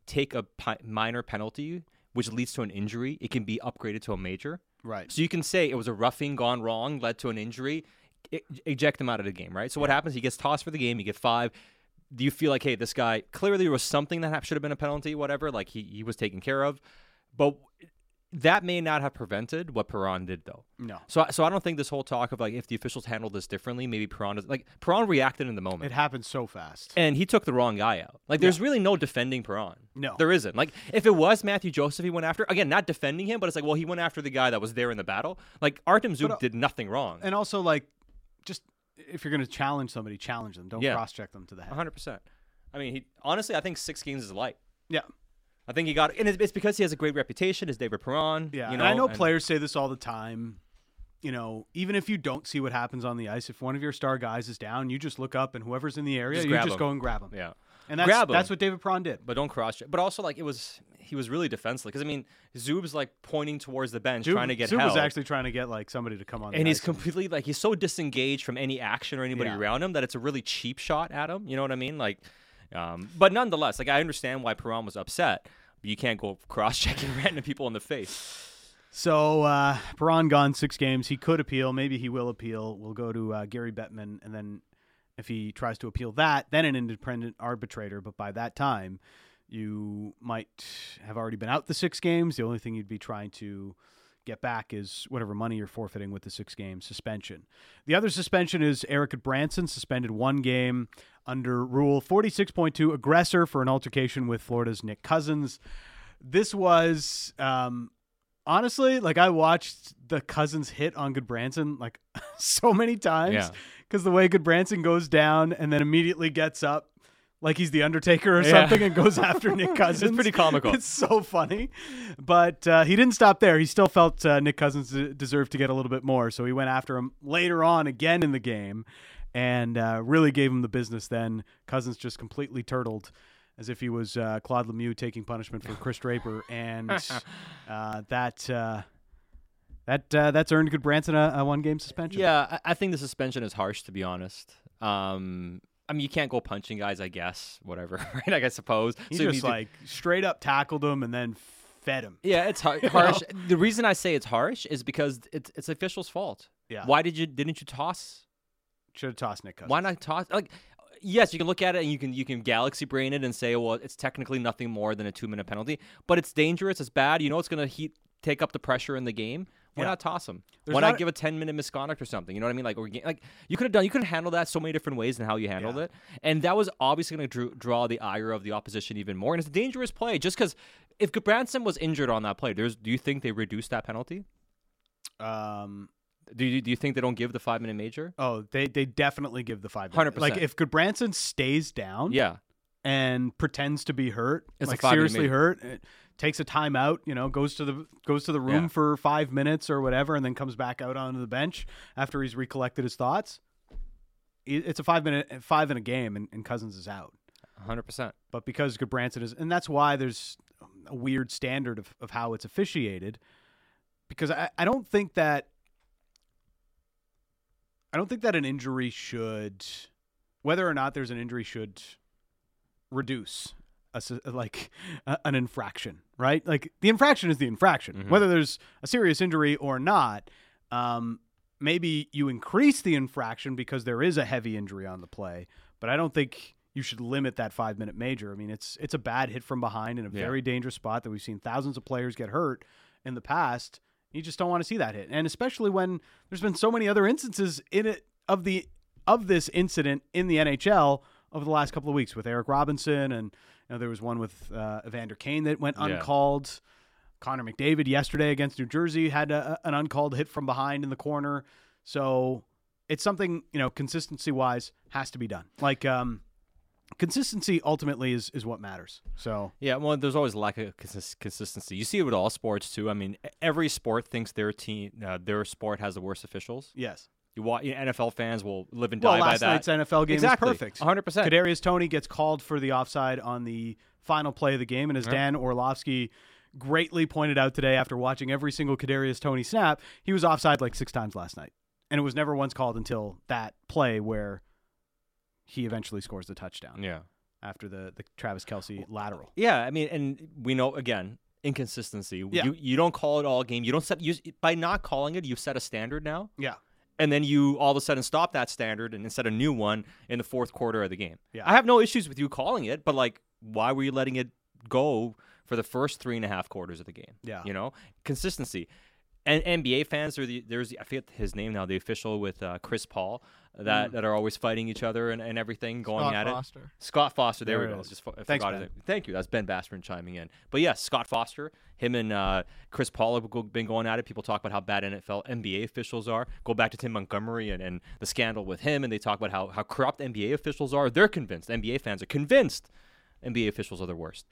Speaker 3: take a pi- minor penalty which leads to an injury, it can be upgraded to a major.
Speaker 1: Right.
Speaker 3: So you can say it was a roughing gone wrong, led to an injury, e- eject him out of the game, right? So what happens? He gets tossed for the game. You get five. Do you feel like, hey, this guy clearly there was something that should have been a penalty, whatever? Like he, he was taken care of, but that may not have prevented what Perron did, though.
Speaker 1: No.
Speaker 3: So, so I don't think this whole talk of like if the officials handled this differently, maybe Perron is like Perron reacted in the moment.
Speaker 1: It happened so fast.
Speaker 3: and he took the wrong guy out. Like, there's really no defending Perron.
Speaker 1: No.
Speaker 3: there isn't. Like, if it was Mathieu Joseph, he went after again, not defending him, but it's like, well, he went after the guy that was there in the battle. Like, Artem Zub
Speaker 1: uh,
Speaker 3: did nothing wrong.
Speaker 1: And also, like, just if you're going to challenge somebody, challenge them. Don't
Speaker 3: Yeah.
Speaker 1: cross check them to the head.
Speaker 3: 100. percent I mean, he honestly, I think six games is light.
Speaker 1: Yeah.
Speaker 3: I think he got, and it's, because he has a great reputation. as David Perron?
Speaker 1: Yeah,
Speaker 3: you
Speaker 1: and
Speaker 3: know,
Speaker 1: I know
Speaker 3: and-
Speaker 1: players say this all the time. You know, even if you don't see what happens on the ice, if one of your star guys is down, you just look up and whoever's in the area,
Speaker 3: Just
Speaker 1: you just
Speaker 3: him.
Speaker 1: go and grab them.
Speaker 3: Yeah,
Speaker 1: And that's
Speaker 3: Grab
Speaker 1: that's what David Perron did.
Speaker 3: but don't cross. But also, like, it was he was really defenseless because I mean, Zub's like pointing towards the bench,
Speaker 1: Zub,
Speaker 3: trying to get
Speaker 1: Zub
Speaker 3: help.
Speaker 1: was actually trying to get like somebody to come on, the
Speaker 3: and he's completely like he's so disengaged from any action or anybody
Speaker 1: Yeah.
Speaker 3: around him that it's a really cheap shot at him. You know what I mean? Like, um, but nonetheless, like I understand why Perron was upset, but you can't go cross checking random people in the face.
Speaker 1: So uh, Perron gone six games. He could appeal. Maybe he will appeal. We'll go to uh, Gary Bettman, and then if he tries to appeal that, then an independent arbitrator. But by that time, you might have already been out the six games. The only thing you'd be trying to get back is whatever money you're forfeiting with the six game suspension. The other suspension is Eric Branson suspended one game under Rule 46.2 aggressor for an altercation with Florida's Nick Cousins. This was um, honestly like I watched the Cousins hit on Gudbranson like so many times
Speaker 3: Yeah.
Speaker 1: because the way Gudbranson goes down and then immediately gets up like he's the Undertaker or
Speaker 3: Yeah.
Speaker 1: something and goes after Nick Cousins.
Speaker 3: It's pretty comical.
Speaker 1: It's so funny, but uh, he didn't stop there. He still felt uh, Nick Cousins deserved to get a little bit more, so he went after him later on again in the game, and uh, really gave him the business. Then Cousins just completely turtled. As if he was uh, Claude Lemieux taking punishment for Chris Draper, and uh, that uh, that uh, that's earned Gudbranson a, a one game suspension.
Speaker 3: Yeah, I, I think the suspension is harsh to be honest. Um, I mean, you can't go punching guys, I guess. Whatever, right? Like I suppose.
Speaker 1: he
Speaker 3: So
Speaker 1: just
Speaker 3: to-
Speaker 1: like straight up tackled him and then fed him.
Speaker 3: Yeah, it's har- harsh. The reason I say it's harsh is because it's it's official's fault.
Speaker 1: Yeah.
Speaker 3: Why did you didn't you toss?
Speaker 1: Should have tossed Nick Cousins.
Speaker 3: Why not toss? Like, yes, you can look at it and you can you can galaxy brain it and say, well, it's technically nothing more than a two minute penalty, but it's dangerous. It's bad. You know, it's gonna heat take up the pressure in the game. Why
Speaker 1: Yeah.
Speaker 3: not toss him?
Speaker 1: There's
Speaker 3: Why
Speaker 1: not-
Speaker 3: not give a ten minute misconduct or something? You know what I mean? Like, or, like you could have done. You could have handled that so many different ways than how you handled
Speaker 1: Yeah.
Speaker 3: it, and that was obviously going to draw the ire of the opposition even more. And it's a dangerous play, just because if Branson was injured on that play, there's. Do you think they reduced that penalty?
Speaker 1: Um,
Speaker 3: Do you do you think they don't give the five minute major?
Speaker 1: oh, they they definitely give the five.
Speaker 3: 100%.
Speaker 1: Like if Gudbranson stays down,
Speaker 3: Yeah,
Speaker 1: and pretends to be hurt,
Speaker 3: It's
Speaker 1: like seriously hurt, uh, takes a timeout, you know, goes to the goes to the room
Speaker 3: Yeah.
Speaker 1: for five minutes or whatever, and then comes back out onto the bench after he's recollected his thoughts. It's a five minute five in a game, and, and Cousins is out.
Speaker 3: hundred percent.
Speaker 1: But because Gudbranson is, and that's why there's a weird standard of, of how it's officiated. Because I, I don't think that I don't think that an injury should, whether or not there's an injury, should reduce a, like a, an infraction, right? Like the infraction is the infraction,
Speaker 3: Mhm.
Speaker 1: whether there's a serious injury or not. Um, maybe you increase the infraction because there is a heavy injury on the play, but I don't think you should limit that five minute major. I mean, it's it's a bad hit from behind in a
Speaker 3: Yeah.
Speaker 1: very dangerous spot that we've seen thousands of players get hurt in the past. You just don't want to see that hit, and especially when there's been so many other instances in it of the of this incident in the NHL over the last couple of weeks with Eric Robinson, and you know, there was one with uh, Evander Kane that went
Speaker 3: Yeah.
Speaker 1: uncalled. Connor McDavid yesterday against New Jersey had a, an uncalled hit from behind in the corner. So it's something you know consistency wise has to be done. Like um, consistency ultimately is is what matters. So
Speaker 3: Yeah, well, there's always lack of consis- consistency. You see it with all sports too. I mean, every sport thinks their team, uh, their sport has the worst officials.
Speaker 1: yes.
Speaker 3: You watch NFL fans will live and
Speaker 1: Well,
Speaker 3: die by
Speaker 1: last night's NFL game
Speaker 3: exactly.
Speaker 1: is perfect.
Speaker 3: 100%.
Speaker 1: Kadarius Toney gets called for the offside on the final play of the game, and as. Dan Orlovsky greatly pointed out today after watching every single Kadarius Toney snap, he was offside like six times last night, and it was never once called until that play where he eventually scores the touchdown
Speaker 3: Yeah.
Speaker 1: after the the Travis Kelce lateral.
Speaker 3: Yeah, I mean, and we know again inconsistency.
Speaker 1: Yeah.
Speaker 3: You you don't call it all game. You don't set you by not calling it. You set a standard now,
Speaker 1: Yeah,
Speaker 3: and then you all of a sudden stop that standard and set a new one in the fourth quarter of the game.
Speaker 1: Yeah.
Speaker 3: I have no issues with you calling it, but like, why were you letting it go for the first three and a half quarters of the game?
Speaker 1: Yeah.
Speaker 3: you know, consistency. And NBA fans are the there's the, I forget his name now, the official with uh, Chris Paul that,
Speaker 1: Mm.
Speaker 3: that are always fighting each other and, and everything going
Speaker 5: Scott
Speaker 3: at it. Scott Foster, there,
Speaker 1: There
Speaker 3: we go.
Speaker 1: is.
Speaker 3: Just I
Speaker 1: Thanks,
Speaker 3: forgot
Speaker 1: Ben.
Speaker 3: Thank you. That's Ben Basran chiming in. But yes, Scott Foster, him and uh, Chris Paul have been going at it. People talk about how bad NFL NBA officials are. Go back to Tim Montgomery and, and the scandal with him, and they talk about how, how corrupt NBA officials are. They're convinced. NBA fans are convinced NBA officials are the worst.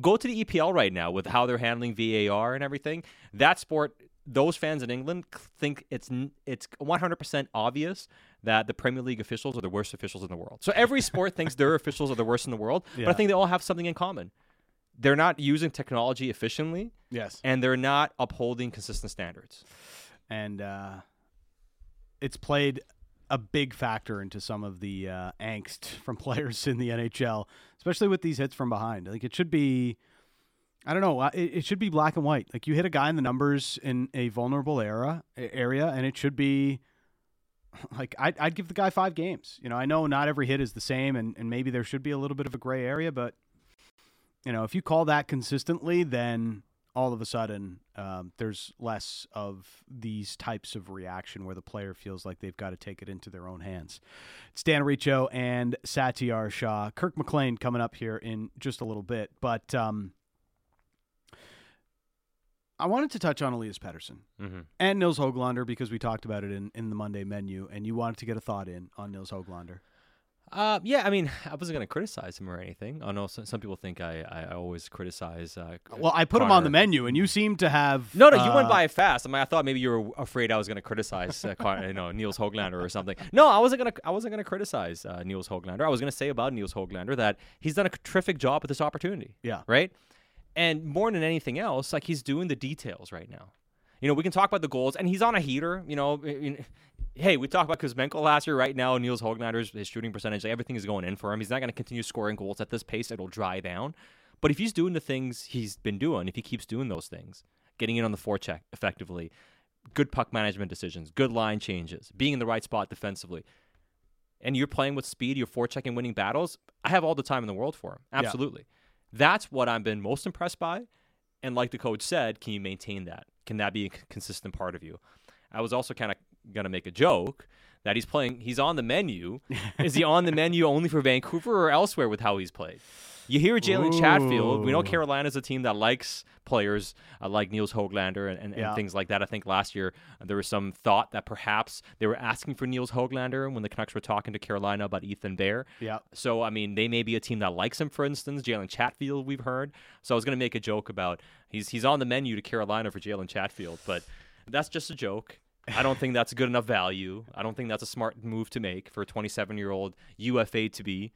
Speaker 3: Go to the EPL right now with how they're handling VAR and everything. That sport, those fans in England think it's it's 100% obvious that the Premier League officials are the worst officials in the world. So every sport thinks their officials are the worst in the world, but I think they all have something in common. They're not using technology efficiently,
Speaker 1: yes,
Speaker 3: and they're not upholding consistent standards.
Speaker 1: and uh, it's played a big factor into some of the uh, angst from players in the NHL, especially with these hits from behind. Like it should be, I don't know, uh, it, it should be black and white. Like you hit a guy in the numbers in a vulnerable era area, and it should be like I'd, I'd give the guy five games. You know, I know not every hit is the same, and, and maybe there should be a little bit of a gray area, but you know, if you call that consistently, then all of a sudden um, there's less of these types of reaction where the player feels like they've got to take it into their own hands. It's Dan Riccio and Satiar Shah. Kirk McLean coming up here in just a little bit, but um, I wanted to touch on Elias Pettersson
Speaker 3: Mm-hmm.
Speaker 1: and Nils Hoglander because we talked about it in, in the Monday menu, and you wanted to get a thought in on Nils Hoglander.
Speaker 3: Uh, yeah, I mean, I wasn't going to criticize him or anything. I know some, some people think I, I always criticize. Uh,
Speaker 1: Well, I put him on the menu, and you seem to have
Speaker 3: No, no, you went
Speaker 1: uh,
Speaker 3: by it fast. I mean, I thought maybe you were afraid I was going to criticize, uh, you know, Nils Hoglander or something. No, I wasn't going to. I wasn't going to criticize uh, Nils Hoglander. I was going to say about Nils Hoglander that he's done a terrific job with this opportunity.
Speaker 1: Yeah.
Speaker 3: Right. And more than anything else, like he's doing the details right now. You know, we can talk about the goals, and he's on a heater. You know, I- I- hey, we talked about Kuzmenko last year. Right now, Nils Hoglander's his shooting percentage, like, everything is going in for him. He's not going to continue scoring goals at this pace; it'll dry down. But if he's doing the things he's been doing, if he keeps doing those things, getting in on the forecheck effectively, good puck management decisions, good line changes, being in the right spot defensively, and you're playing with speed, you're forechecking, winning battles, I have all the time in the world for him. Absolutely. That's what I've been most impressed by. And like the coach said, can you maintain that? Can that be a consistent part of you? I was also kind of going to make a joke that he's playing, he's on the menu. Is he on the menu only for Vancouver or elsewhere with how he's played? You hear Jalen Chatfield. We know. Carolina's a team that likes players uh, like Nils Hoglander and, and, and things like that. I think last year uh, there was some thought that perhaps they were asking for Nils Hoglander when the Canucks were talking to Carolina about Ethan Bear.
Speaker 1: Yeah.
Speaker 3: So I mean, they may be a team that likes him. For instance, Jalen Chatfield, we've heard. So I was going to make a joke about he's he's on the menu to Carolina for Jalen Chatfield, but that's just a joke. I don't think that's good enough value. I don't think that's a smart move to make for a 27 year old UFA to be,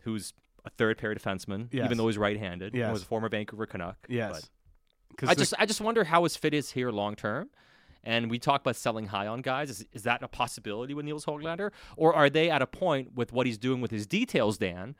Speaker 3: who's a third pair defenseman,
Speaker 1: Yes.
Speaker 3: even though he's right-handed. and
Speaker 1: Yes.
Speaker 3: was a former Vancouver Canuck.
Speaker 1: Yes.
Speaker 3: But
Speaker 1: 'Cause
Speaker 3: I
Speaker 1: the-
Speaker 3: just I just wonder how his fit is here long term. And we talk about selling high on guys. Is, is that a possibility with Nils Hoglander? Or are they at a point with what he's doing with his details, Dan,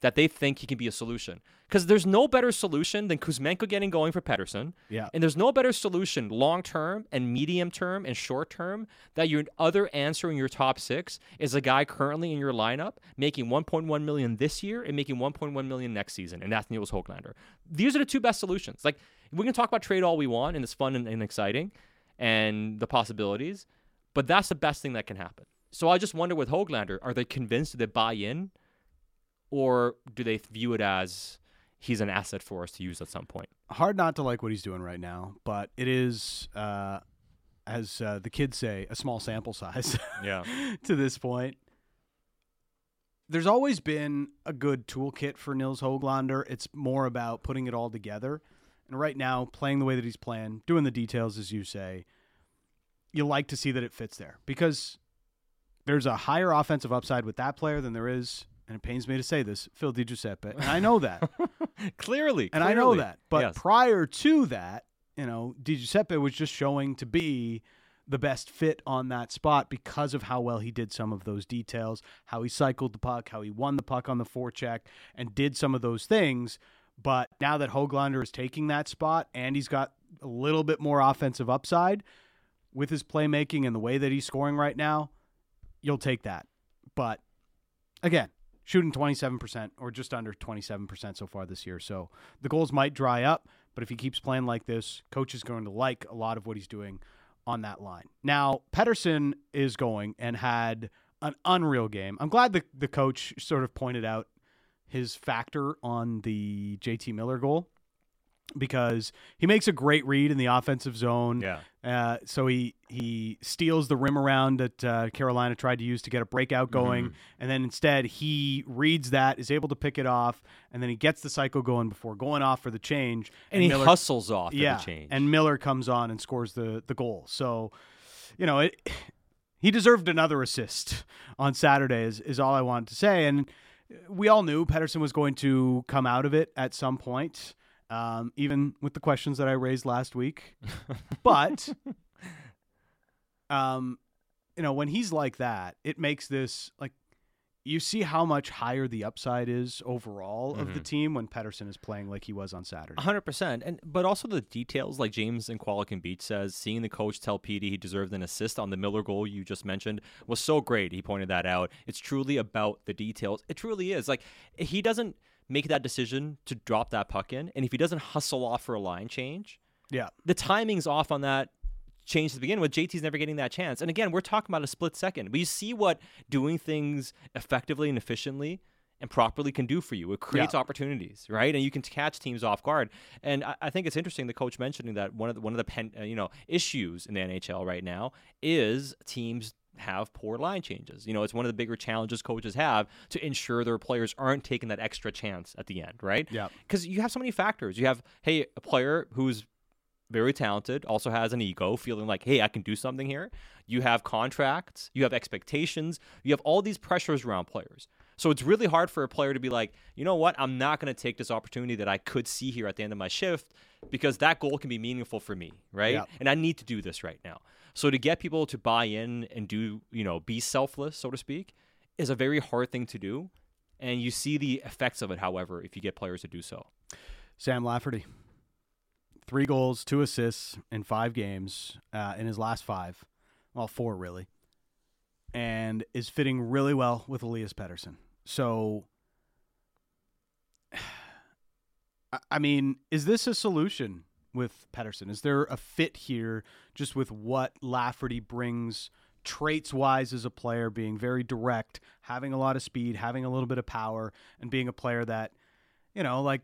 Speaker 3: that they think he can be a solution? Because there's no better solution than Kuzmenko getting going for Pettersson.
Speaker 1: Yeah.
Speaker 3: And there's no better solution long term and medium term and short term that your other answer in your top six is a guy currently in your lineup making 1.1 million this year and making 1.1 million next season, and that's Nils Hoglander. These are the two best solutions. Like we can talk about trade all we want, and it's fun and, and exciting, and the possibilities, but that's the best thing that can happen. So I just wonder with Hoglander, are they convinced? They buy in, or do they view it as he's an asset for us to use at some point?
Speaker 1: hard not to like what he's doing right now, but it is, uh, as uh, the kids say, a small sample size
Speaker 3: Yeah.
Speaker 1: to this point. There's always been a good toolkit for Nils Hoglander. It's more about putting it all together. And right now, playing the way that he's playing, doing the details, as you say, you like to see that it fits there because there's a higher offensive upside with that player than there is, and it pains me to say this, Phil Di Giuseppe. And I know that.
Speaker 3: clearly,
Speaker 1: and I know that. But
Speaker 3: Yes.
Speaker 1: prior to that, you know, Di Giuseppe was just showing to be the best fit on that spot because of how well he did some of those details, how he cycled the puck, how he won the puck on the forecheck, and did some of those things. But now that Hoglander is taking that spot and he's got a little bit more offensive upside with his playmaking and the way that he's scoring right now, you'll take that. But again, shooting 27% or just under 27% so far this year. So the goals might dry up, but if he keeps playing like this, coach is going to like a lot of what he's doing on that line. Now, Pettersson is going and had an unreal game. I'm glad the, the coach sort of pointed out his factor on the JT Miller goal because he makes a great read in the offensive zone.
Speaker 3: Yeah.
Speaker 1: Uh, so he he steals the rim around that uh, Carolina tried to use to get a breakout going, and then instead he reads that, is able to pick it off, and then he gets the cycle going before going off for the change.
Speaker 3: And, he
Speaker 1: Miller,
Speaker 3: hustles off
Speaker 1: yeah,
Speaker 3: the change.
Speaker 1: and Miller comes on and scores the the goal. So, you know, it, he deserved another assist on Saturday. Is, is all I wanted to say, and we all knew Pettersson was going to come out of it at some point. Um, even with the questions that I raised last week, but um, you know, when he's like that, it makes this like you see how much higher the upside is overall of the
Speaker 3: Mhm.
Speaker 1: team when Pettersson is playing like he was on Saturday.
Speaker 3: hundred percent, and but also the details, like James and Qualicum Beach says, seeing the coach tell Petey he deserved an assist on the Miller goal you just mentioned was so great. He pointed that out. It's truly about the details. It truly is. Like he doesn't make that decision to drop that puck in, and if he doesn't hustle off for a line change,
Speaker 1: Yeah,
Speaker 3: the timing's off on that change to begin with. JT's never getting that chance. And again, we're talking about a split second. But you see what doing things effectively and efficiently and properly can do for you. It creates opportunities, right? And you can catch teams off guard. And I, I think it's interesting the coach mentioning that one of the, one of the pen, uh, you know issues in the NHL right now is teams have poor line changes. You know, it's one of the bigger challenges coaches have to ensure their players aren't taking that extra chance at the end, right?
Speaker 1: Yeah.
Speaker 3: Because you have so many factors. You have, hey, a player who's very talented, also has an ego, feeling like, hey, I can do something here. You have contracts, you have expectations, you have all these pressures around players. So it's really hard for a player to be like, you know what, I'm not going to take this opportunity that I could see here at the end of my shift because that goal can be meaningful for me, right?
Speaker 1: Yeah.
Speaker 3: And I need to do this right now. So to get people to buy in and do, you know, be selfless, so to speak, is a very hard thing to do. And you see the effects of it, however, if you get players to do so.
Speaker 1: Sam Lafferty, three goals, two assists in five games uh, in his last five, well, four really, and is fitting really well with Elias Pettersson. So, I- I mean, is this a solution with Pettersson? Is there a fit here just with what Lafferty brings traits wise as a player, being very direct, having a lot of speed, having a little bit of power, and being a player that, you know, like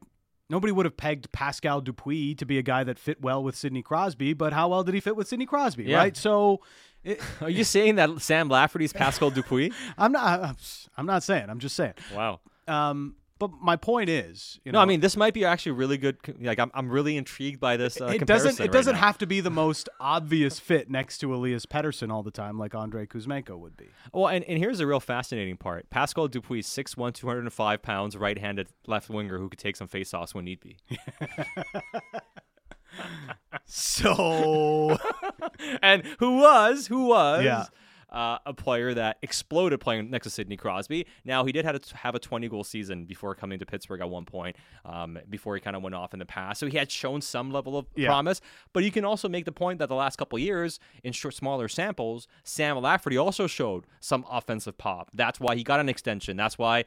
Speaker 1: nobody would have pegged Pascal Dupuis to be a guy that fit well with Sidney Crosby, but how well did he fit with Sidney Crosby,
Speaker 3: Yeah.
Speaker 1: right? So, it,
Speaker 3: Are you saying that Sam Lafferty's Pascal Dupuis?
Speaker 1: I'm not. I'm not saying. I'm just saying.
Speaker 3: Wow.
Speaker 1: Um, but my point is, you know,
Speaker 3: No, I mean this might be actually really good. Like I'm, I'm really intrigued by this. Uh,
Speaker 1: it doesn't. It
Speaker 3: right
Speaker 1: doesn't
Speaker 3: now.
Speaker 1: have to be the most obvious fit next to Elias Pettersson all the time, like Andrei Kuzmenko would be.
Speaker 3: Well, and, and here's the real fascinating part. Pascal Dupuis, 6'1", 205 pounds, right-handed left winger who could take some face-offs when need be.
Speaker 1: So
Speaker 3: and who was who was
Speaker 1: Yeah.
Speaker 3: Uh, a player that exploded playing next to Sidney Crosby. Now he did have a, have a 20 goal season before coming to Pittsburgh at one point. Um, before he kind of went off in the past, so he had shown some level of
Speaker 1: Yeah.
Speaker 3: promise. But you can also make the point that the last couple years in short, smaller samples, Sam Lafferty also showed some offensive pop. That's why he got an extension. That's why.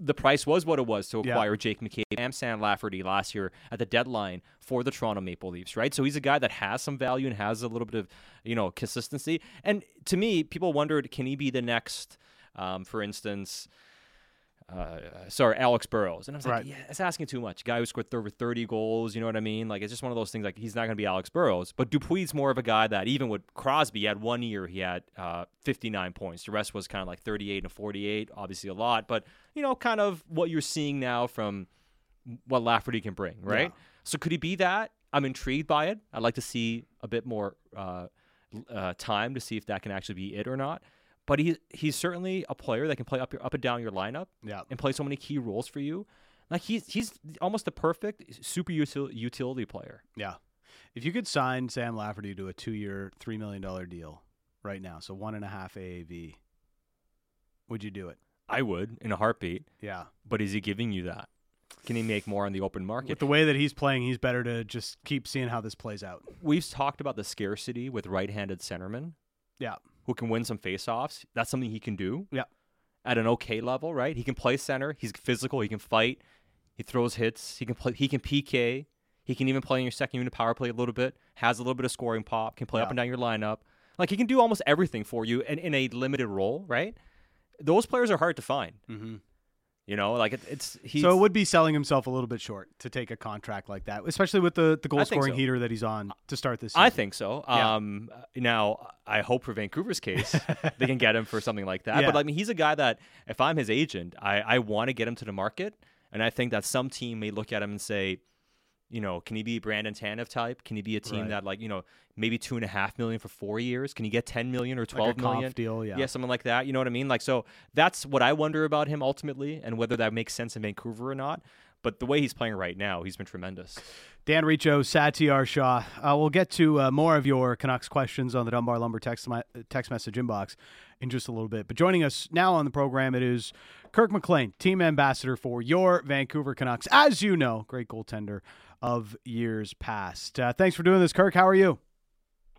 Speaker 3: The price was what it was to
Speaker 1: Yeah.
Speaker 3: acquire Jake McCabe and Sam Lafferty last year at the deadline for the Toronto Maple Leafs, right? So he's a guy that has some value and has a little bit of, you know, consistency. And to me, people wondered, can he be the next, um, for instance, uh, sorry, Alex Burrows? And I was
Speaker 1: Right.
Speaker 3: like, yeah, it's asking too much. Guy who scored over 30 goals, you know what I mean? Like, it's just one of those things, like, he's not going to be Alex Burrows. But Dupuis more of a guy that, even with Crosby, he had one year, he had uh, 59 points. The rest was kind of like 38 and 48, obviously a lot. But, you know, kind of what you're seeing now from what Lafferty can bring, right? So could he be that? I'm intrigued by it. I'd like to see a bit more uh, uh, time to see if that can actually be it or not. But he he's certainly a player that can play up your, up and down your lineup
Speaker 1: yeah,
Speaker 3: and play so many key roles for you. Like he's he's almost the perfect super util- utility player.
Speaker 1: yeah. If you could sign Sam Lafferty to a two-year, three million dollar deal right now, so one and a half AAV, would you do it?
Speaker 3: I would in a heartbeat.
Speaker 1: Yeah.
Speaker 3: But is he giving you that? Can he make more on the open market?
Speaker 1: With the way that he's playing, he's better to just keep seeing how this plays out.
Speaker 3: We've talked about the scarcity with right-handed centermen.
Speaker 1: Yeah.
Speaker 3: Who can win some faceoffs. That's something he can do.
Speaker 1: Yeah.
Speaker 3: At an okay level, right? He can play center. He's physical. He can fight. He throws hits. He can play. He can PK. He can even play in your second unit power play a little bit. Has a little bit of scoring pop. Can play up and down your lineup. Like he can do almost everything for you in, in a limited role, right? Those players are hard to find.
Speaker 1: Mm-hmm.
Speaker 3: You know, like it, it's he's
Speaker 1: So it would be selling himself a little bit short to take a contract like that, especially with the, the goal scoring
Speaker 3: so.
Speaker 1: heater that he's on to start this season.
Speaker 3: I think so.
Speaker 1: Yeah.
Speaker 3: Um, now, I hope for Vancouver's case they can get him for something like that.
Speaker 1: Yeah.
Speaker 3: But I mean, he's a guy that if I'm his agent, I, I want to get him to the market, and I think that some team may look at him and say, you know, can he be Brandon Tanev type? Can he be a team
Speaker 1: Right.
Speaker 3: that like you know maybe two and a half million for four years? Can he get ten million or
Speaker 1: like
Speaker 3: twelve
Speaker 1: Kampf
Speaker 3: million?
Speaker 1: deal, yeah.
Speaker 3: Yeah, something like that. You know what I mean? Like, so that's what I wonder about him ultimately, and whether that makes sense in Vancouver or not. But the way he's playing right now, he's been tremendous.
Speaker 1: Dan Riccio, Satiar Shah. Uh, we'll get to uh, more of your Canucks questions on the Dunbar Lumber text, me- text message inbox in just a little bit. But joining us now on the program, it is Kirk McLean, team ambassador for your Vancouver Canucks. As you know, great goaltender of years past. Uh, thanks for doing this, Kirk. How are you?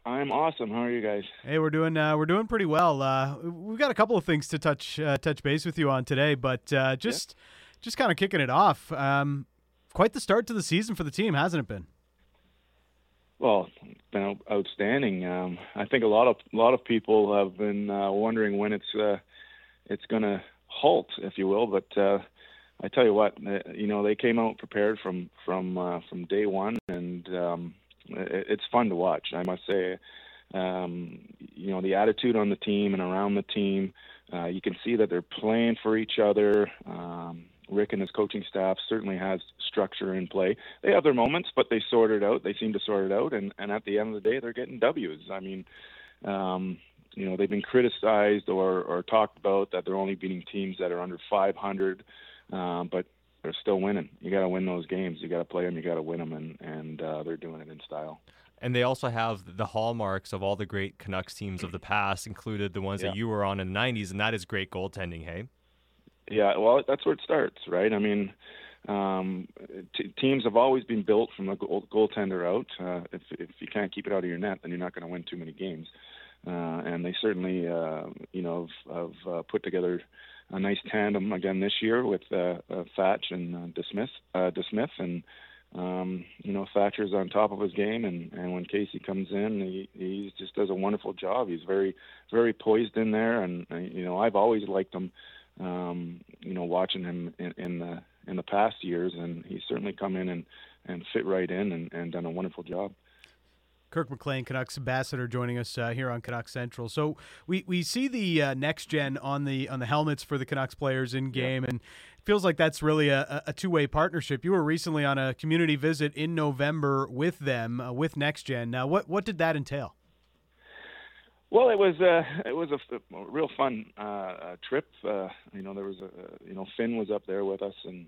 Speaker 5: I'm awesome. How are you guys?
Speaker 1: Hey, we're doing uh, we're doing pretty well. Uh, we've got a couple of things to touch uh, touch base with you on today, but uh, just just kind of kicking it off. Um, quite the start to the season for the team, hasn't it been?
Speaker 5: Well, it's been outstanding. Um, I think a lot of a lot of people have been uh, wondering when it's uh, it's going to halt, if you will. But uh, I tell you what, uh, you know, they came out prepared from from uh, from day one, and um, it, it's fun to watch. I must say, um, you know, the attitude on the team and around the team. Uh, you can see that they're playing for each other. Um, Rick and his coaching staff certainly has structure in play. They have their moments, but they sort it out. They seem to sort it out, and and at the end of the day, they're getting W's. I mean, um, you know, they've been criticized or or talked about that they're only beating teams that are under 500, um, but they're still winning. You got to win those games. You got to play them. You got to win them, and and uh, they're doing it in style.
Speaker 3: And they also have the hallmarks of all the great Canucks teams of the past, included the ones
Speaker 5: Yeah.
Speaker 3: that you were on in the 90s, and that is great goaltending, hey?
Speaker 5: Yeah, well, that's where it starts, right? I mean, um, t- teams have always been built from the goal- goaltender out. Uh, if if you can't keep it out of your net, then you're not going to win too many games. Uh, and they certainly, uh, you know, have, have uh, put together a nice tandem again this year with uh, uh, Thatch and uh, DeSmith, uh, and um, you know, Thatcher's on top of his game, and, and when Casey comes in, he, he just does a wonderful job. He's very, very poised in there, and uh, you know, I've always liked him. Um, you know, watching him in, in the in the past years, and he's certainly come in and and fit right in and, and done a wonderful job.
Speaker 1: Kirk McLean, Canucks ambassador, joining us uh, here on Canucks Central. So we, we see the uh, next gen on the on the helmets for the Canucks players in game, yeah. and it feels like that's really a, a two way partnership. You were recently on a community visit in November with them uh, with next gen. Now, what what did that entail?
Speaker 5: Well, it was uh, it was a, a real fun uh, trip. Uh, you know, there was a you know Finn was up there with us and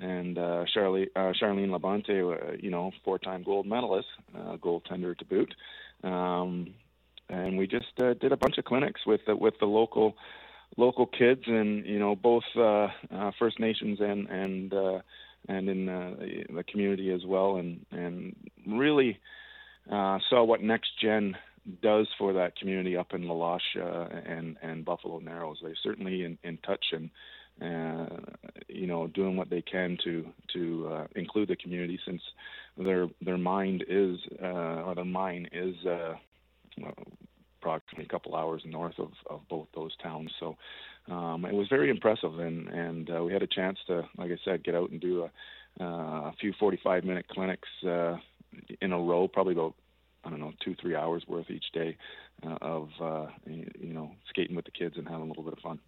Speaker 5: and uh, Charlie, uh, Charline Labonte, uh, you know, four-time gold medalist, uh, goaltender to boot. Um, and we just uh, did a bunch of clinics with the, with the local local kids, and you know, both First Nations and and and in the community as well, and and really saw what Next Gen does for that community up in La uh, and and Buffalo Narrows. They're certainly in, in touch and you know, doing what they can to to uh, include the community since their their mind is uh, or their mine is uh, approximately a couple hours north of, of both those towns. So um, it was very impressive, and and uh, we had a chance to, like I said, get out and do a, uh, a few 45 minute clinics uh, in a row, probably about I don't know two three hours worth each day uh, of uh, you know skating with the kids and having a little bit of fun.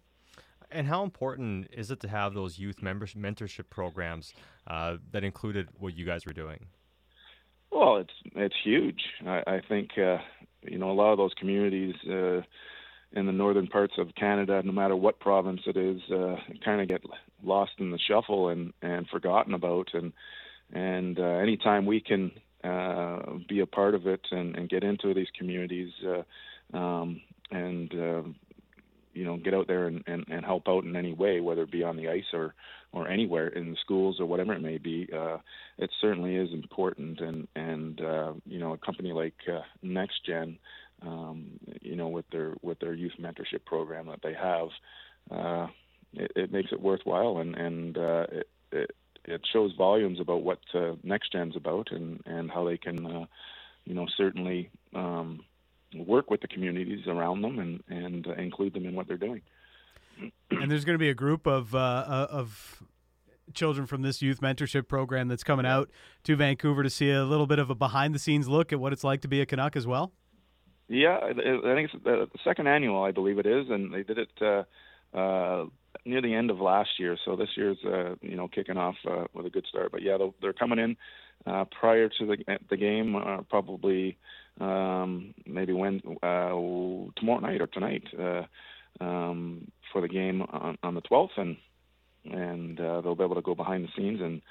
Speaker 3: And how important is it to have those youth membership mentorship programs uh, that included what you guys were doing?
Speaker 5: Well, it's it's huge. I, I think uh, you know a lot of those communities uh, in the northern parts of Canada, no matter what province it is, uh, kind of get lost in the shuffle and and forgotten about. And and uh, anytime we can uh, be a part of it and, and get into these communities um, and uh, you know get out there and, and, and help out in any way, whether it be on the ice or or anywhere in the schools or whatever it may be. Uh, it certainly is important, and and uh, you know a company like uh, Next Gen, um, you know with their with their youth mentorship program that they have, uh, it, it makes it worthwhile, and and uh, it, it it shows volumes about what uh, Next Gen's about, and and how they can, uh, you know, certainly. Um, work with the communities around them and and uh, include them in what they're doing.
Speaker 1: and there's going to be a group of uh, uh, of children from this youth mentorship program that's coming out to Vancouver to see a little bit of a behind the scenes look at what it's like to be a Canuck as well.
Speaker 5: Yeah, I think it's the second annual, I believe it is, and they did it uh, near the end of last year. So this year's, uh, you know, kicking off uh, with a good start. But yeah, they're coming in uh, prior to the the game, uh, probably um, maybe when uh, tomorrow night or tonight uh, um, for the game on, on the 12th, and and uh, they'll be able to go behind the scenes and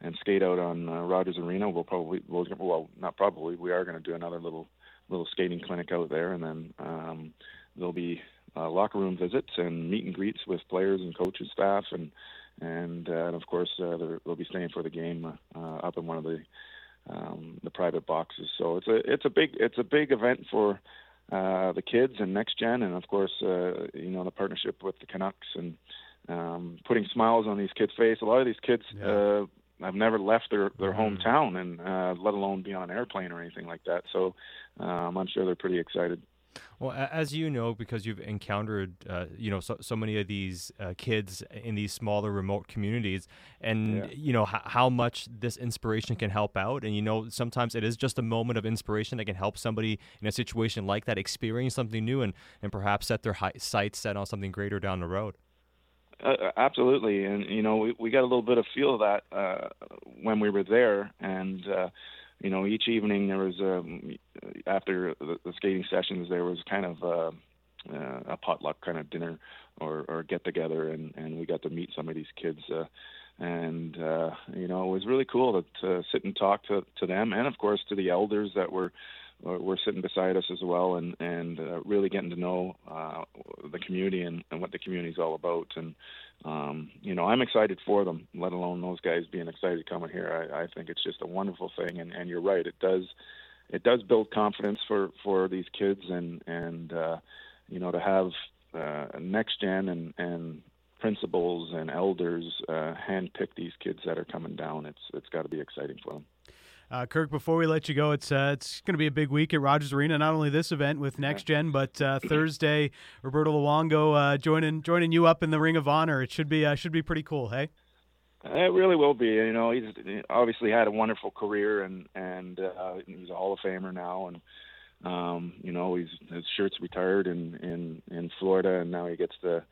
Speaker 5: and skate out on uh, Rogers Arena. We'll probably we'll, well not probably we are going to do another little little skating clinic out there, and then um, there'll be uh, locker room visits and meet and greets with players and coaches, staff, and and, uh, and of course uh, they'll be staying for the game uh, up in one of the um, the private boxes. So it's a it's a big it's a big event for uh, the kids and next gen, and of course uh, you know the partnership with the Canucks and um, putting smiles on these kids' face. A lot of these kids. Yeah. Uh, have never left their their mm. hometown, and uh, let alone be on an airplane or anything like that. So um, I'm sure they're pretty excited.
Speaker 3: Well, as you know, because you've encountered, uh, you know, so, so many of these uh, kids in these smaller, remote communities, and yeah. you know h- how much this inspiration can help out. And you know, sometimes it is just a moment of inspiration that can help somebody in a situation like that experience something new and and perhaps set their hi- sights set on something greater down the road.
Speaker 5: Uh, absolutely, and you know, we we got a little bit of feel of that uh, when we were there, and uh, you know, each evening there was um, after the, the skating sessions there was kind of uh, uh, a potluck kind of dinner or, or get together, and and we got to meet some of these kids. Uh, and uh, you know, it was really cool to, to sit and talk to, to them, and of course to the elders that were were sitting beside us as well, and and uh, really getting to know uh, the community and, and what the community is all about. And um, you know, I'm excited for them, let alone those guys being excited coming here. I, I think it's just a wonderful thing, and, and you're right, it does it does build confidence for for these kids, and and uh, you know to have uh, next gen and and principals and elders uh, handpick these kids that are coming down. It's it's got to be exciting for them.
Speaker 1: Uh, Kirk, before we let you go, it's uh, it's going to be a big week at Rogers Arena. Not only this event with Next Gen, but uh, Thursday, Roberto Luongo uh, joining joining you up in the Ring of Honor. It should be uh, should be pretty cool. Hey.
Speaker 5: It really will be. You know, he's obviously had a wonderful career, and and uh, he's a Hall of Famer now, and um, you know, he's his shirt's retired in in in Florida, and now he gets to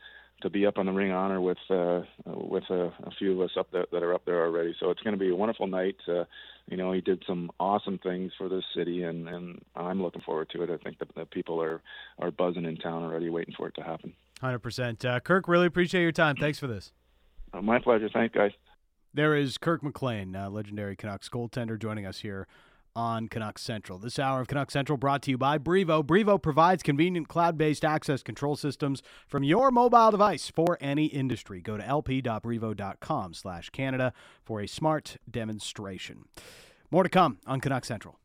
Speaker 5: to be up on the ring honor with uh, with a, a few of us up there that are up there already. So it's going to be a wonderful night. Uh, you know, he did some awesome things for this city, and and I'm looking forward to it. I think that the people are are buzzing in town already, waiting for it to happen.
Speaker 1: Hundred uh, percent, Kirk. Really appreciate your time. Thanks for this.
Speaker 5: Uh, my pleasure. Thanks, guys.
Speaker 1: There is Kirk McLean, uh, legendary Canucks goaltender, joining us here on Canucks Central. This hour of Canucks Central brought to you by Brivo. Brivo provides convenient cloud-based access control systems from your mobile device for any industry. Go to lp.brivo.com slash Canada for a smart demonstration. More to come on Canucks Central.